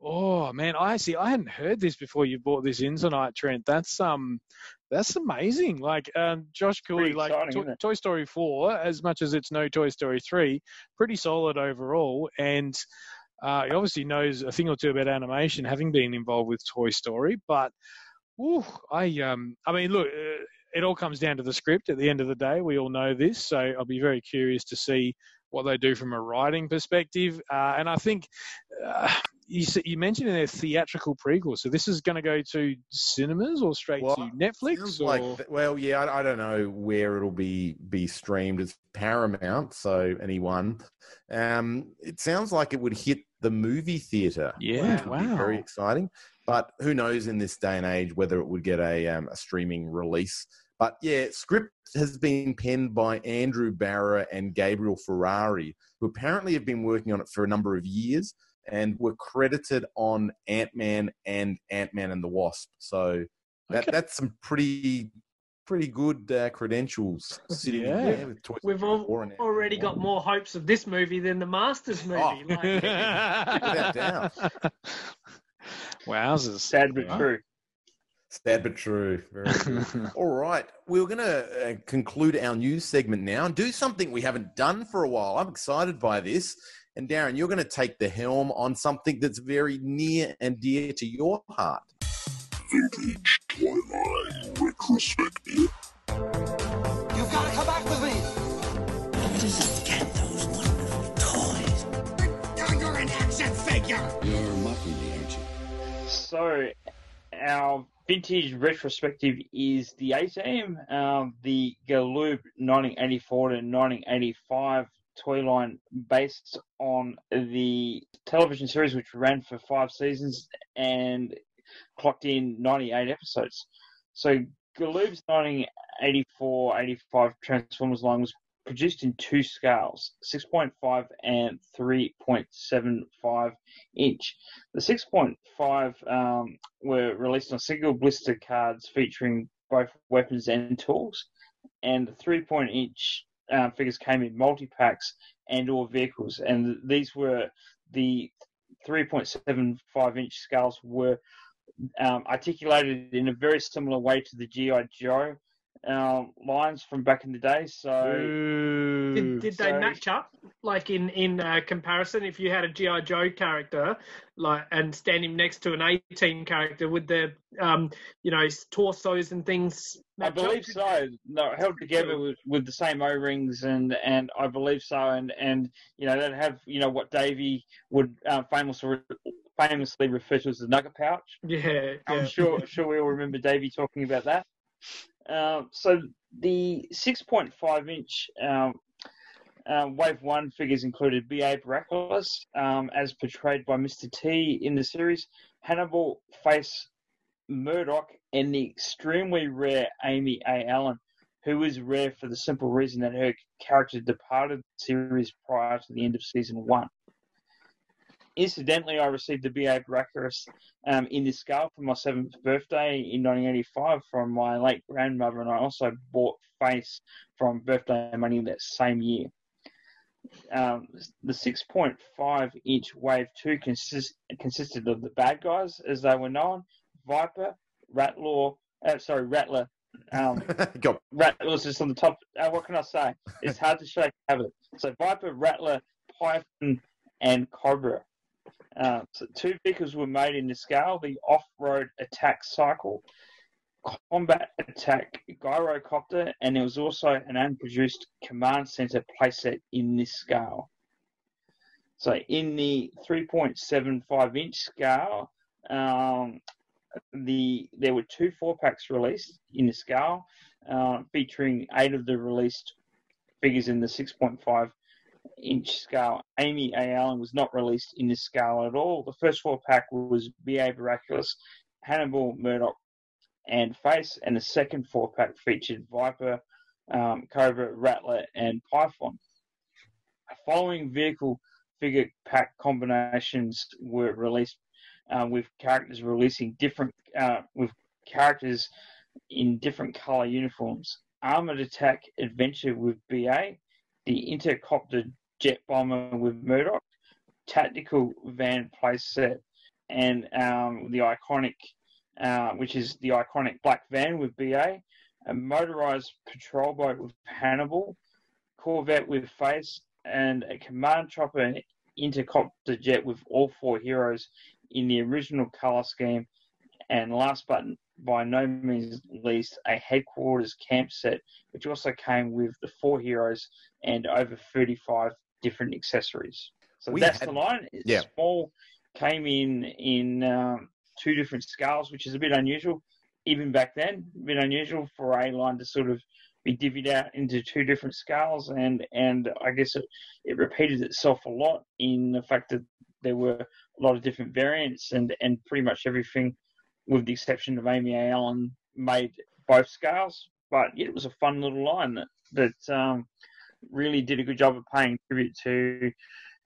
oh man, I see. I hadn't heard this before you brought this in tonight, Trent. That's um, that's amazing. Like um, Josh Cooley, like Toy. Toy Story four, as much as it's no Toy Story three, pretty solid overall, and. Uh, he obviously knows a thing or two about animation, having been involved with Toy Story. But, ooh, I, um, I mean, look, uh, it all comes down to the script. At the end of the day, we all know this, so I'll be very curious to see what they do from a writing perspective. Uh, and I think uh, you, you mentioned in their theatrical prequel, so this is going to go to cinemas or straight Well, to Netflix. Or... like th- well, yeah, I, I don't know where it'll be be streamed. It's Paramount, so anyone. Um, it sounds like it would hit the movie theater. Yeah, be very exciting. But who knows in this day and age whether it would get a um, a streaming release. But yeah, script has been penned by Andrew Barrer and Gabriel Ferrari, who apparently have been working on it for a number of years and were credited on Ant Man and Ant Man and the Wasp. So that Okay. that's some pretty pretty good uh, credentials sitting Yeah. there. With Toy We've all, and already and got more hopes of this movie than the Masters movie. Oh. Like, Without doubt. Wowzers. Sad but Wow. true. Sad but true. Very good. All right. We're going to uh, conclude our news segment now and do something we haven't done for a while. I'm excited by this. And Darren, you're going to take the helm on something that's very near and dear to your heart. Vintage Twilight Retrospective. You've got to come back with me. Just get those wonderful toys. You're an action figure. You're mocking me, aren't you? So, our vintage retrospective is the A Team, um, the Galoob 1984 to 1985 toy line based on the television series which ran for five seasons and clocked in 98 episodes. So, Galoob's 1984 85 Transformers line was produced in two scales 6.5 and 3.75 inch. The 6.5 um, were released on single blister cards featuring both weapons and tools, and the three point inch uh, figures came in multi packs and or vehicles, and these were the 3.75 inch scales were um, articulated in a very similar way to the GI Joe um, lines from back in the day. So, Did, did they match up, like in in uh, comparison? If you had a GI Joe character, like and stand him next to an A Team character, would their um, you know torsos and things? I match up? believe so. No, held together with, with the same O rings, and and I believe so. And and you know they'd have you know what Davey would uh, famously famously referred to as the nugget pouch. Yeah, I'm yeah. sure sure we all remember Davey talking about that. Um, so the 6.5 inch um, uh, Wave One figures included B.A. Baracus, um, as portrayed by Mr. T in the series, Hannibal, Face, Murdock, and the extremely rare Amy A. Allen, who is rare for the simple reason that her character departed the series prior to the end of season one. Incidentally, I received the B.A. Baracus um, in this scale for my seventh birthday in 1985 from my late grandmother, and I also bought Face from birthday money that same year. Um, the 6.5 inch Wave 2 consist, consisted of the bad guys, as they were known Viper, Rattler, uh, sorry, Rattler. Um, Got Rattler's just on the top. Uh, what can I say? It's hard to shake habit. So Viper, Rattler, Python, and Cobra. Uh, so two vehicles were made in the scale: the off-road attack cycle, combat attack gyrocopter, and there was also an unproduced command center playset in this scale. So in the 3.75 inch scale, um, the there were two four packs released in the scale, uh, featuring eight of the released figures in the 6.5 inch scale. Amy A. Allen was not released in this scale at all. The first four pack was B.A. Baracus, Hannibal, Murdock, and Face, and the second four pack featured Viper, um, Cobra, Rattler, and Python. Following vehicle figure pack combinations were released uh, with characters releasing different uh, with characters in different color uniforms. Armored Attack Adventure with BA, the Interceptor Jet Bomber with Murdock, Tactical Van playset, and um, the iconic, uh, which is the iconic Black Van with BA, a motorized patrol boat with Hannibal, Corvette with Face, and a command chopper intercopter jet with all four heroes in the original color scheme. And last but by no means least, a headquarters camp set, which also came with the four heroes and over 35 different accessories. So We that's had- the line. It's yeah. small, came in in um, two different scales, which is a bit unusual. Even back then, a bit unusual for a line to sort of be divvied out into two different scales, and and I guess it, it repeated itself a lot in the fact that there were a lot of different variants, and and pretty much everything, with the exception of Amy Allen, made both scales. But yeah, it was a fun little line that that um, really did a good job of paying tribute to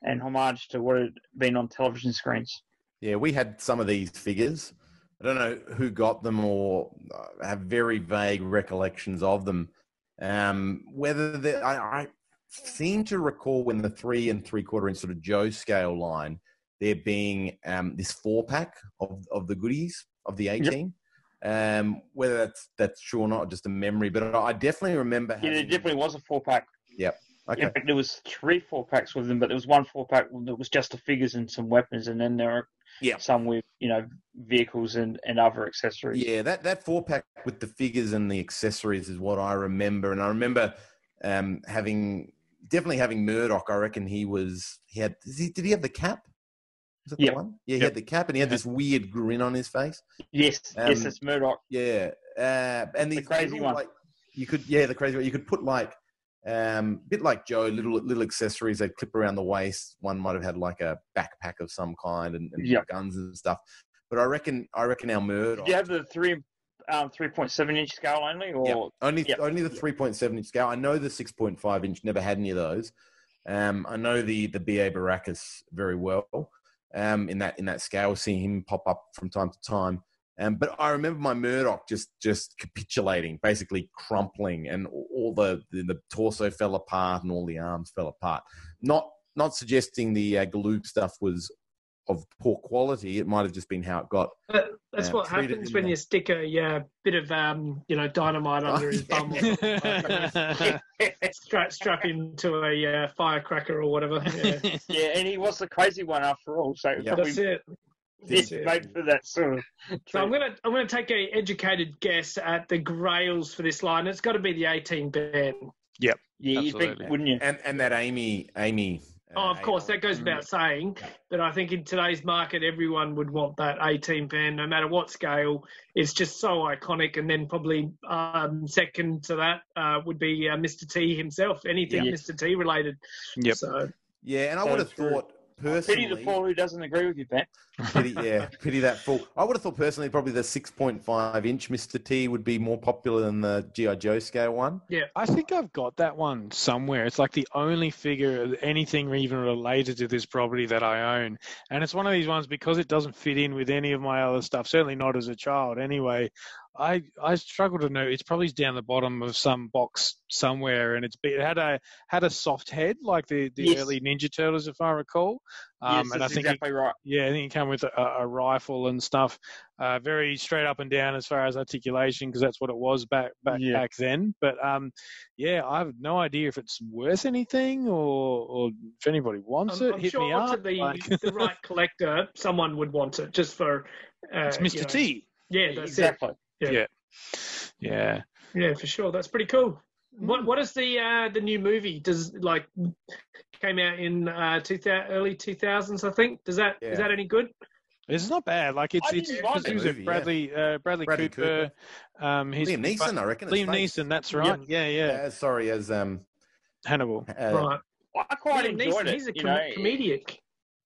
and homage to what had been on television screens. Yeah, we had some of these figures. I don't know who got them or uh, have very vague recollections of them. Um, whether they, I, I seem to recall when the three and three quarter inch sort of Joe scale line, there being um, this four pack of, of the goodies of the A Team. Um, whether that's that's true or not, just a memory, but I definitely remember. Yeah, there having- definitely was a four pack. Yep. Okay. In fact, there was three four packs with them, but there was one four pack that was just the figures and some weapons, and then there are Yeah. some with you know vehicles and, and other accessories. Yeah, that, that four pack with the figures and the accessories is what I remember. And I remember um, having definitely having Murdock. I reckon he was he had did he, did he have the cap? Was that the one? Yeah, he Yep. had the cap and he had this weird grin on his face. Yes, yes, Um, it's Murdock. Yeah, uh, and The these crazy little, one. Like, you could yeah, the crazy one. You could put like um, bit like Joe, little little accessories they clip around the waist. One might have had like a backpack of some kind and, and Yep. guns and stuff. But I reckon I reckon our Murdock. Did you have the three um, three point seven inch scale only, or Yep. Only Yep. only the three point seven inch scale. I know the six point five inch. Never had any of those. Um, I know the the BA Baracus very well. Um, in that in that scale, seeing him pop up from time to time. Um, but I remember my Murdock just just capitulating, basically crumpling, and all the, the the torso fell apart and all the arms fell apart. Not not suggesting the uh, Galoob stuff was of poor quality. It might have just been how it got. Uh, that's uh, what happens when the- you stick a yeah, bit of um, you know dynamite under his bum. or something like strap strap him to a uh, firecracker or whatever. Yeah. Yeah, and he was the crazy one after all, so Yeah. probably That's it. it's That's it. made for that sort of. So I'm gonna I'm gonna take a educated guess at the grails for this line. It's got to be the A Team band. Yep. Yeah, you think, wouldn't you? And and that Amy Amy. Oh, uh, of course, that goes without saying. But I think in today's market, everyone would want that A Team band, no matter what scale. It's just so iconic. And then probably um, second to that uh, would be uh, Mr. T himself. Anything Yeah. Mr. T related. Yep. So Yeah, and I would have true. thought personally. Pity the fool who doesn't agree with you, Ben. Pity, yeah, pity that fool. I would have thought personally, probably the 6.5 inch Mr. T would be more popular than the GI Joe scale one. Yeah, I think I've got that one somewhere. It's like the only figure, anything even related to this property that I own. And it's one of these ones because it doesn't fit in with any of my other stuff, certainly not as a child anyway. I, I struggle to know. It's probably down the bottom of some box somewhere, and it's be- it had a had a soft head like the, the Yes. early Ninja Turtles, if I recall. Um, yes, and I that's think it exactly right. yeah, I think it came with a, a rifle and stuff. Uh, very straight up and down as far as articulation, because that's what it was back back Yeah. back then. But um, yeah, I have no idea if it's worth anything or, or if anybody wants I'm, it. I'm hit sure me to up. the, like- the right collector, someone would want it just for. Uh, it's Mr. you know- T. Yeah, that's exactly. Yeah. Yeah, yeah. Yeah, for sure. That's pretty cool. What What is the uh, the new movie? Does like came out in uh, two thou- early two thousands? I think. Does that is Yeah. that any good? It's not bad. Like it's I it's didn't because the who's movie, it? yeah. Bradley uh, Bradley, Bradley Cooper. Um, he's Liam Neeson, I reckon. Liam face. Neeson. That's right. Yeah, yeah. Uh, sorry, as um, Hannibal. uh, right. I quite Liam enjoyed Neeson, it. he's a you com- know. comedic.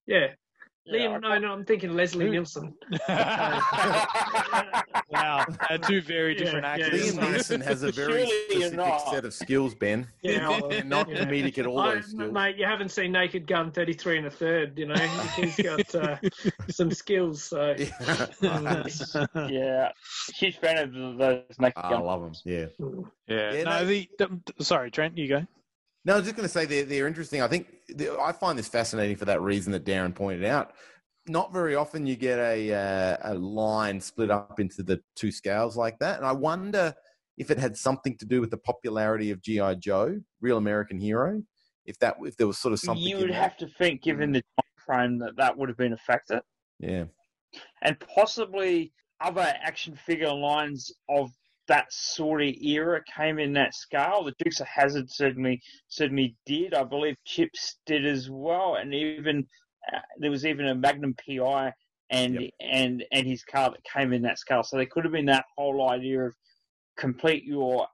Yeah. Yeah, Liam, I no, no, I'm thinking Leslie Who? Nielsen. wow, uh, two very different yeah, actors. Liam Neeson has a very Surely you're specific not. set of skills, Ben. Yeah, And not yeah. comedic at all. I- those skills. mate, you haven't seen Naked Gun 33 and a third, you know. He's got uh, some skills, so. yeah, huge fan of those naked I gun. love them. Yeah. Yeah. Yeah, no, no- the, the sorry, Trent, you go. No, I was just going to say they're, they're interesting. I think the- I find this fascinating for that reason that Darren pointed out. Not very often you get a uh, a line split up into the two scales like that, and I wonder if it had something to do with the popularity of GI Joe, Real American Hero. If that if there was sort of something. You would that. have to think, given the time frame, that that would have been a factor, Yeah. and possibly other action figure lines of that sort of era came in that scale. The Dukes of Hazzard certainly certainly did. I believe Chips did as well, and even uh, there was even a Magnum PI and Yep. and and his car that came in that scale. So there could have been that whole idea of complete your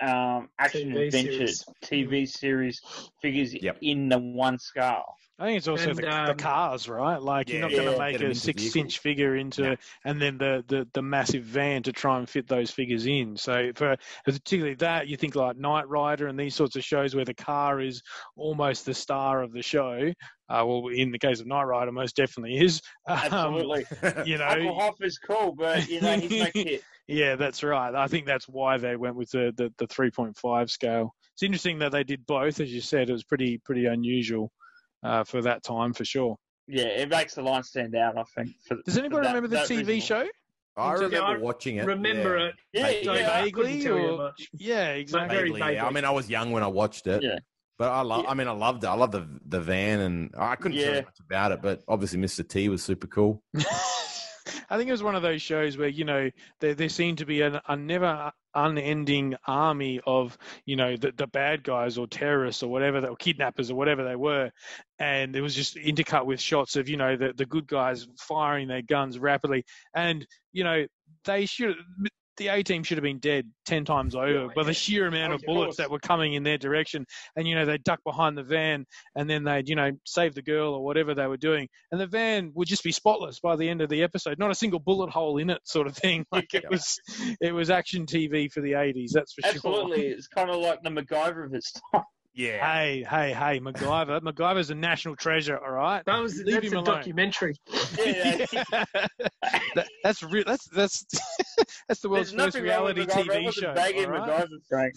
um, action TV adventure series. TV series figures Yep. in the one scale. I think it's also And, the, the um, cars, right? Like you're Yeah, not going yeah. to make a six-inch figure into, Yeah. and then the, the the massive van to try and fit those figures in. So for particularly that, you think like Knight Rider and these sorts of shows where the car is almost the star of the show. Uh, well, in the case of Knight Rider, most definitely is. Um, Absolutely. you know, Uncle Hoff is cool, but you know he's no kid. Yeah, that's right. I think that's why they went with the, the, the 3.5 scale. It's interesting that they did both, as you said. It was pretty pretty unusual uh, for that time, for sure. Yeah, it makes the line stand out. I think. For, Does anybody that- remember the TV reason. show? I Yeah, remember I watching it. Remember yeah. it. Yeah, Vaguely. Yeah, vaguely, or yeah, exactly. very Vaguely, yeah. I mean, I was young when I watched it. Yeah. But I love. Yeah. I mean, I loved it. I love the the van, and I couldn't tell Yeah. you much about it. But obviously, Mr. T was super cool. I think it was one of those shows where you know there there seemed to be an, a never unending army of you know the, the bad guys or terrorists or whatever or kidnappers or whatever they were, and it was just intercut with shots of you know the the good guys firing their guns rapidly, and you know they should the A team should have been dead ten times over by the sheer amount of bullets that were coming in their direction, and you know they duck behind the van and then they'd you know save the girl or whatever they were doing. And the van would just be spotless by the end of the episode. Not a single bullet hole in it sort of thing. Like it Yeah. was it was action tv for the 80s that's for sure. Absolutely, it's kind of like the MacGyver of its time. Yeah. Hey, hey, hey, MacGyver. MacGyver's a national treasure, all right? That was Leave that's him a alone. documentary. Yeah, That- that's real. That's that's that's the world's There's first nothing wrong with reality TV show. bagging all right?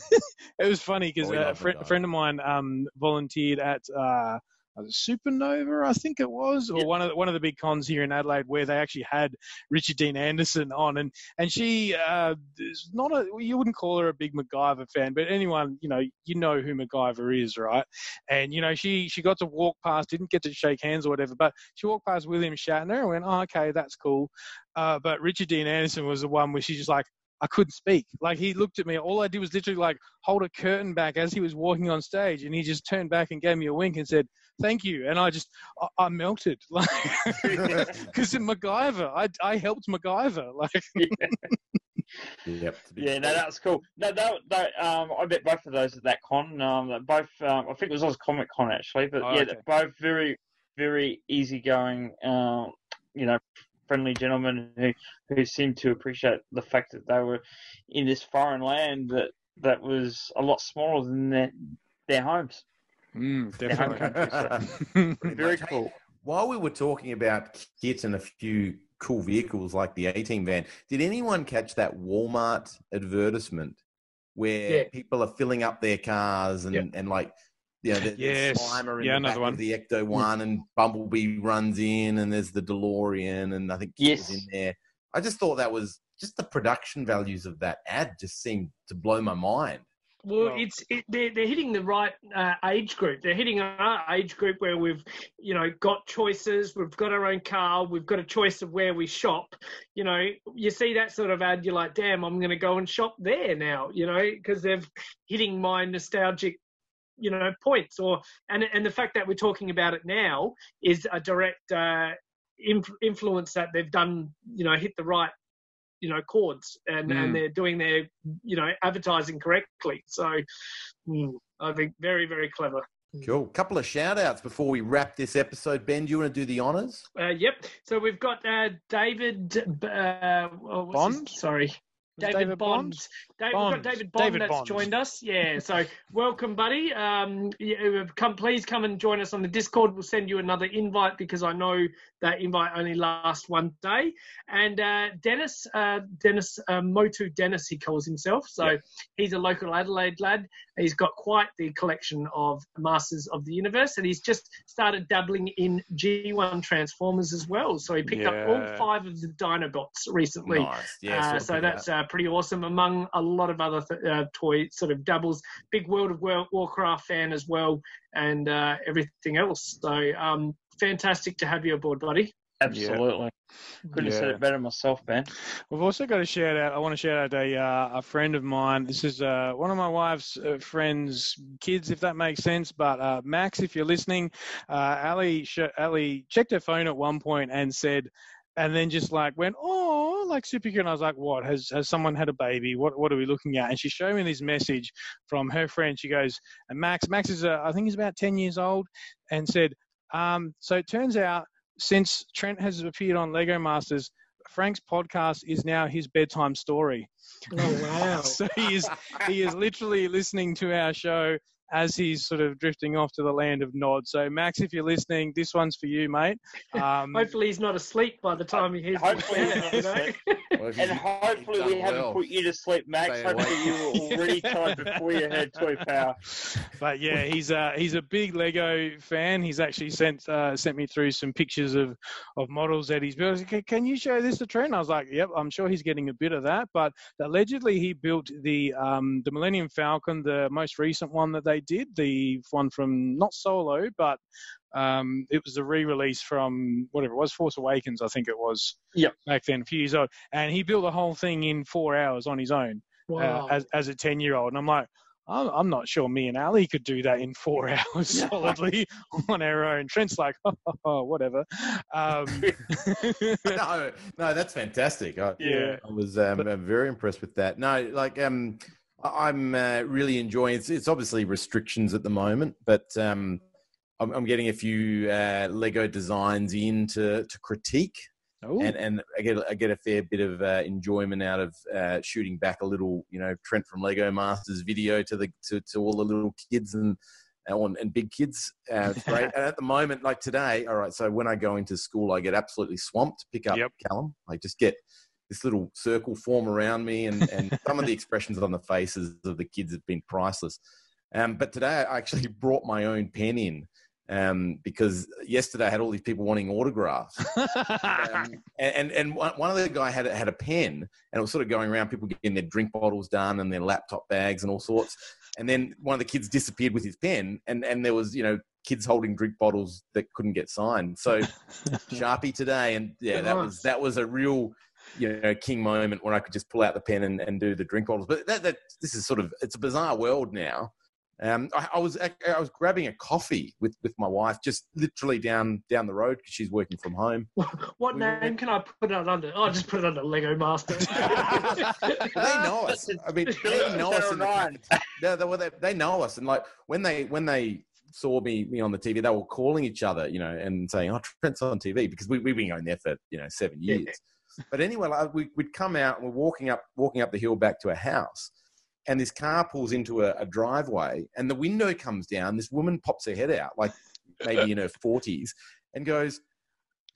It was funny because Oh, we a, love friend, a friend of mine um, volunteered at uh, was it Supernova, I think it was, or one of the, one of the big cons here in Adelaide where they actually had Richard Dean Anderson on, and and she uh, is not a you wouldn't call her a big MacGyver fan, but anyone you know you know who MacGyver is, right? And you know she she got to walk past, didn't get to shake hands or whatever, but she walked past William Shatner and went, oh, okay, that's cool. Uh, but Richard Dean Anderson was the one where she's just like. I couldn't speak. Like he looked at me. All I did was literally like hold a curtain back as he was walking on stage, and he just turned back and gave me a wink and said, "Thank you." And I just I, I melted, like because in MacGyver, I I helped MacGyver. Like Yep. Yeah, no, that's cool. No, that, that um, I met both of those at that con. Um, both, um, I think it was Oz Comic Con actually, but Oh, yeah, okay. both very, very easygoing. Um, you know, friendly gentlemen who who seemed to appreciate the fact that they were in this foreign land that that was a lot smaller than their their homes. mm, Their home definitely. country. So very much. cool. While we were talking about kits and a few cool vehicles like the A Team van, did anyone catch that Walmart advertisement where Yeah. people are filling up their cars and, Yep. and like, you know, the, Yes. the Slimer in Yeah, the another back one. of the Ecto one and Bumblebee runs in and there's the DeLorean and I think KITT Yes. in there. I just thought that was just the production values of that ad just seemed to blow my mind. Well, Well- it's it, they're they're hitting the right uh, age group. They're hitting our age group where we've you know got choices. We've got our own car. We've got a choice of where we shop. You know, you see that sort of ad, you're like, damn, I'm going to go and shop there now. You know, because they're hitting my nostalgic you know points or and and the fact that we're talking about it now is a direct uh, inf- influence that they've done you know hit the right you know chords and Mm. and they're doing their you know advertising correctly so mm, i think very very clever Cool. Couple of shout outs before we wrap this episode. Ben, do you want to do the honors? uh, yep so we've got uh, david uh, oh, what's his- Bond? sorry Was David, David Bond. David, Bond. We've got David Bond David that's Bond. joined us. Yeah, so welcome, buddy. Um, yeah, come, please come and join us on the Discord. We'll send you another invite because I know that invite only lasts one day. And uh, Dennis, uh, Dennis uh, Motu Dennis, he calls himself. So he's a local Adelaide lad. He's got quite the collection of Masters of the Universe, and he's just started dabbling in G1 Transformers as well. So he picked up all five of the Dinobots recently. Nice. Yeah, Uh, so that. that's uh, pretty awesome. Among a lot of other th- uh, toy sort of doubles, big World of Warcraft fan as well, and uh, everything else. So um, fantastic to have you aboard, buddy. Absolutely. Couldn't have said it better myself, man. We've also got a shout out. I want to shout out a uh, a friend of mine. This is uh, one of my wife's uh, friends' kids, if that makes sense. But uh, Max, if you're listening, uh, Ali sh- Ali checked her phone at one point and said, and then just like went, oh, like super cute. And I was like, what? Has has someone had a baby? What what are we looking at? And she showed me this message from her friend. She goes, and Max, Max is uh, I think he's about ten years old, and said, um, so it turns out since Trent has appeared on Lego Masters. Frank's podcast is now his bedtime story. Oh wow! so he is he is literally listening to our show as he's sort of drifting off to the land of Nod. So Max, if you're listening, this one's for you, mate. Um, Hopefully he's not asleep by the time he hears the Hopefully you know? Well, And hopefully we done haven't put you to sleep, Max. Stay Hopefully awake. you were already tired before you heard Toy Power. but yeah, he's uh, he's a big Lego fan. He's actually sent uh, sent me through some pictures of, of models that he's built. Like, "Can- Can you show this to Trent? I was like, Yep, I'm sure he's getting a bit of that. But allegedly, he built the um, the Millennium Falcon, the most recent one that they did, the one from not Solo, but um, it was the re-release from whatever it was, Force Awakens, I think it was. Yep. Back then, a few years old, and he built the whole thing in four hours on his own Wow. uh, as, as a 10 year old. And I'm like, I'm, I'm not sure me and Ali could do that in four hours solidly on our own. Trent's like, oh, oh, oh, whatever. Um, no, no, that's fantastic. I, Yeah. I was um, uh, very impressed with that. No, like um, I'm uh, really enjoying. It's, it's obviously restrictions at the moment, but um, I'm, I'm getting a few uh, Lego designs in to, to critique, Ooh. and and I get I get a fair bit of uh, enjoyment out of uh, shooting back a little, you know, Trent from Lego Masters video to the to, to all the little kids and. and, and big kids. Uh, great. and at the moment, like today, all right. So when I go into school, I get absolutely swamped. Pick up Yep. Callum. I just get this little circle form around me, and, and some of the expressions on the faces of the kids have been priceless. Um, but today, I actually brought my own pen in um, because yesterday I had all these people wanting autographs. um, and and, and one, one of the guy had had a pen, and it was sort of going around, people getting their drink bottles done and their laptop bags and all sorts. And then one of the kids disappeared with his pen, and and there was you know kids holding drink bottles that couldn't get signed. So Sharpie today, and yeah, that was that was a real you know king moment when I could just pull out the pen and, and do the drink bottles. But that, that this is sort of it's a bizarre world now. Um, I, I was I was grabbing a coffee with, with my wife, just literally down down the road because she's working from home. What name can I put it under? Oh, just put it under Lego Master. they know us. I mean, they know us. In the, they, they, they, they know us, and like when they when they saw me me on the TV, they were calling each other, you know, and saying, "Oh, Trent's on TV," because we we've been going there for you know seven years. But anyway, like, we, we'd come out and we're walking up walking up the hill back to a house, and this car pulls into a, a driveway, and the window comes down. This woman pops her head out, like maybe in her forties, and goes.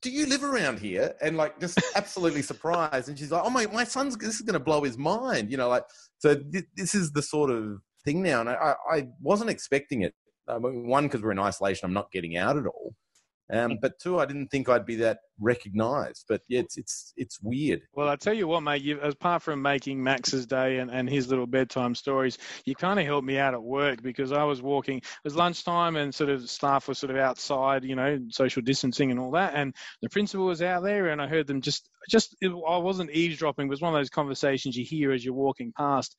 Do you live around here? And like, just absolutely surprised. And she's like, "Oh my, my son's this is going to blow his mind." You know, like, so th- this is the sort of thing now. And I, I, I wasn't expecting it. I mean, one, because we're in isolation, I'm not getting out at all. Um, but two, I didn't think I'd be that recognised. But yeah, it's it's it's weird. Well, I tell you what, mate. You, apart from making Max's day and, and his little bedtime stories, you kind of helped me out at work because I was walking. It was lunchtime, and sort of staff was sort of outside, you know, social distancing and all that. And the principal was out there, and I heard them just just. It, I wasn't eavesdropping. It was one of those conversations you hear as you're walking past.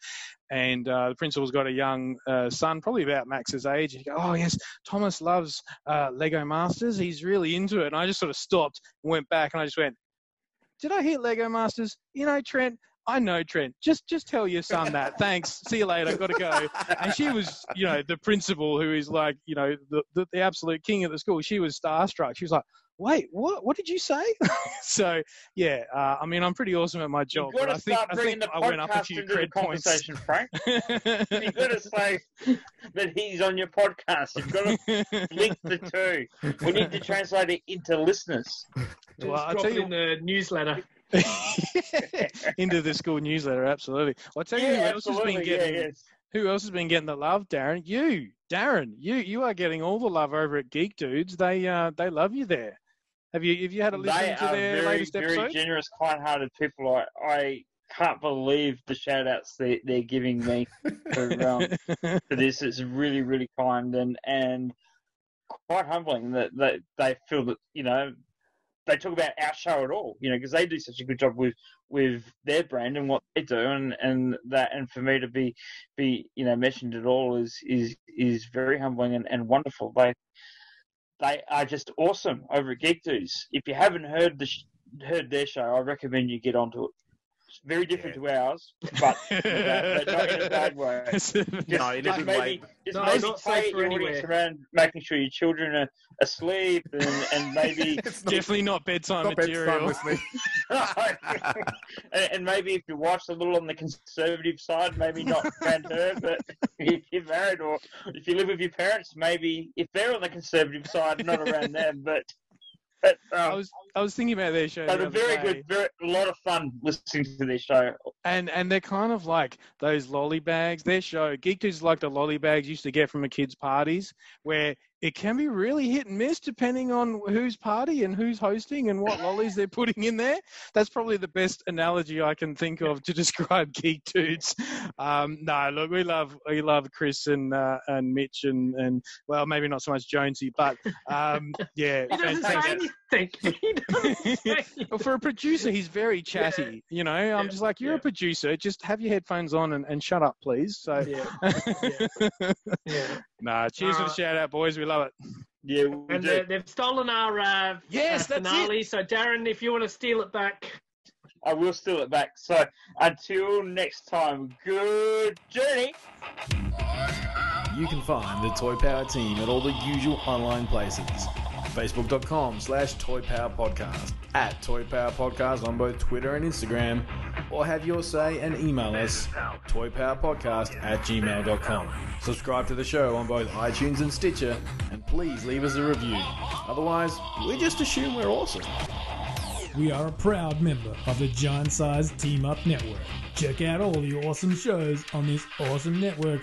And uh, the principal's got a young uh, son, probably about Max's age. And he goes, "Oh yes, Thomas loves uh, Lego Masters. He's really into it." And I just sort of stopped went back, and I just went, "Did I hit Lego Masters? You know, Trent." I know Trent. Just just tell your son that. Thanks. See you later. I've Got to go. And she was, you know, the principal who is like, you know, the, the, the absolute king of the school. She was starstruck. She was like, wait, what? What did you say? so yeah, uh, I mean, I'm pretty awesome at my job, You've got but to I think start I bringing think the I went up a podcast few into the cred points. conversation, Frank. You've got to say that he's on your podcast. You've got to link the two. We need to translate it into listeners. Well, I'll Drop tell it you- in the newsletter. into the school newsletter. Absolutely. I tell you who else has been absolutely, yeah, getting yes. who else has been getting the love, Darren? You, Darren. You you are getting all the love over at Geek Dudes. They uh they love you there. Have you have you had a listen They to their very, latest very episode? generous, kind-hearted people. I, I can't believe the shout-outs they, they're giving me for, um, for this. It's really, really kind and and quite humbling that, that they feel that you know they talk about our show at all. You know, because they do such a good job with with their brand and what they do, and and that and for me to be be you know mentioned at all is is is very humbling and, and wonderful. They they are just awesome over at Geek Dudes. If you haven't heard the heard their show, I recommend you get onto it. It's very different to ours, but, but not in a bad way. Just, No, in a just good maybe, way. just No, maybe not target safe for your audience around making sure your children are asleep and, and maybe Definitely not bedtime Not bedtime material. listening. and, and maybe if your wife's a little on the conservative side, maybe not around her, but if you're married or if you live with your parents, maybe if they're on the conservative side, not around them. But but I um, was I was thinking about their show. but the very day. good, very a lot of fun listening to their show. and and they're kind of like those lolly bags. Their show, Geek Dudes, like the lolly bags you used to get from the kid's parties, where it can be really hit and miss depending on whose party and who's hosting and what lollies they're putting in there. That's probably the best analogy I can think of to describe Geek Dudes. Um, no, look, we love we love Chris and uh, and Mitch and and well, maybe not so much Jonesy, but um, yeah, He doesn't say anything. Doesn't say anything. For a producer, he's very chatty. You know, I'm Yeah, just like, you're a producer. Just have your headphones on and, and shut up, please. So, Yeah. Yeah. nah, cheers for the Uh, shout out, boys. We love it. Yeah, we And do. uh, they've stolen our uh, Yes, uh, that's finale. So, Darren, if you want to steal it back, I will steal it back. So until next time, good journey. You can find the Toy Power team at all the usual online places. Facebook.com slash Toy Power Podcast. At Toy Power Podcast on both Twitter and Instagram. or have your say and email us toypowerpodcast at gmail.com. Subscribe to the show on both iTunes and Stitcher, and please leave us a review. Otherwise, we just assume we're awesome. We are a proud member of the Giant Size Team Up Network. Check out all the awesome shows on this awesome network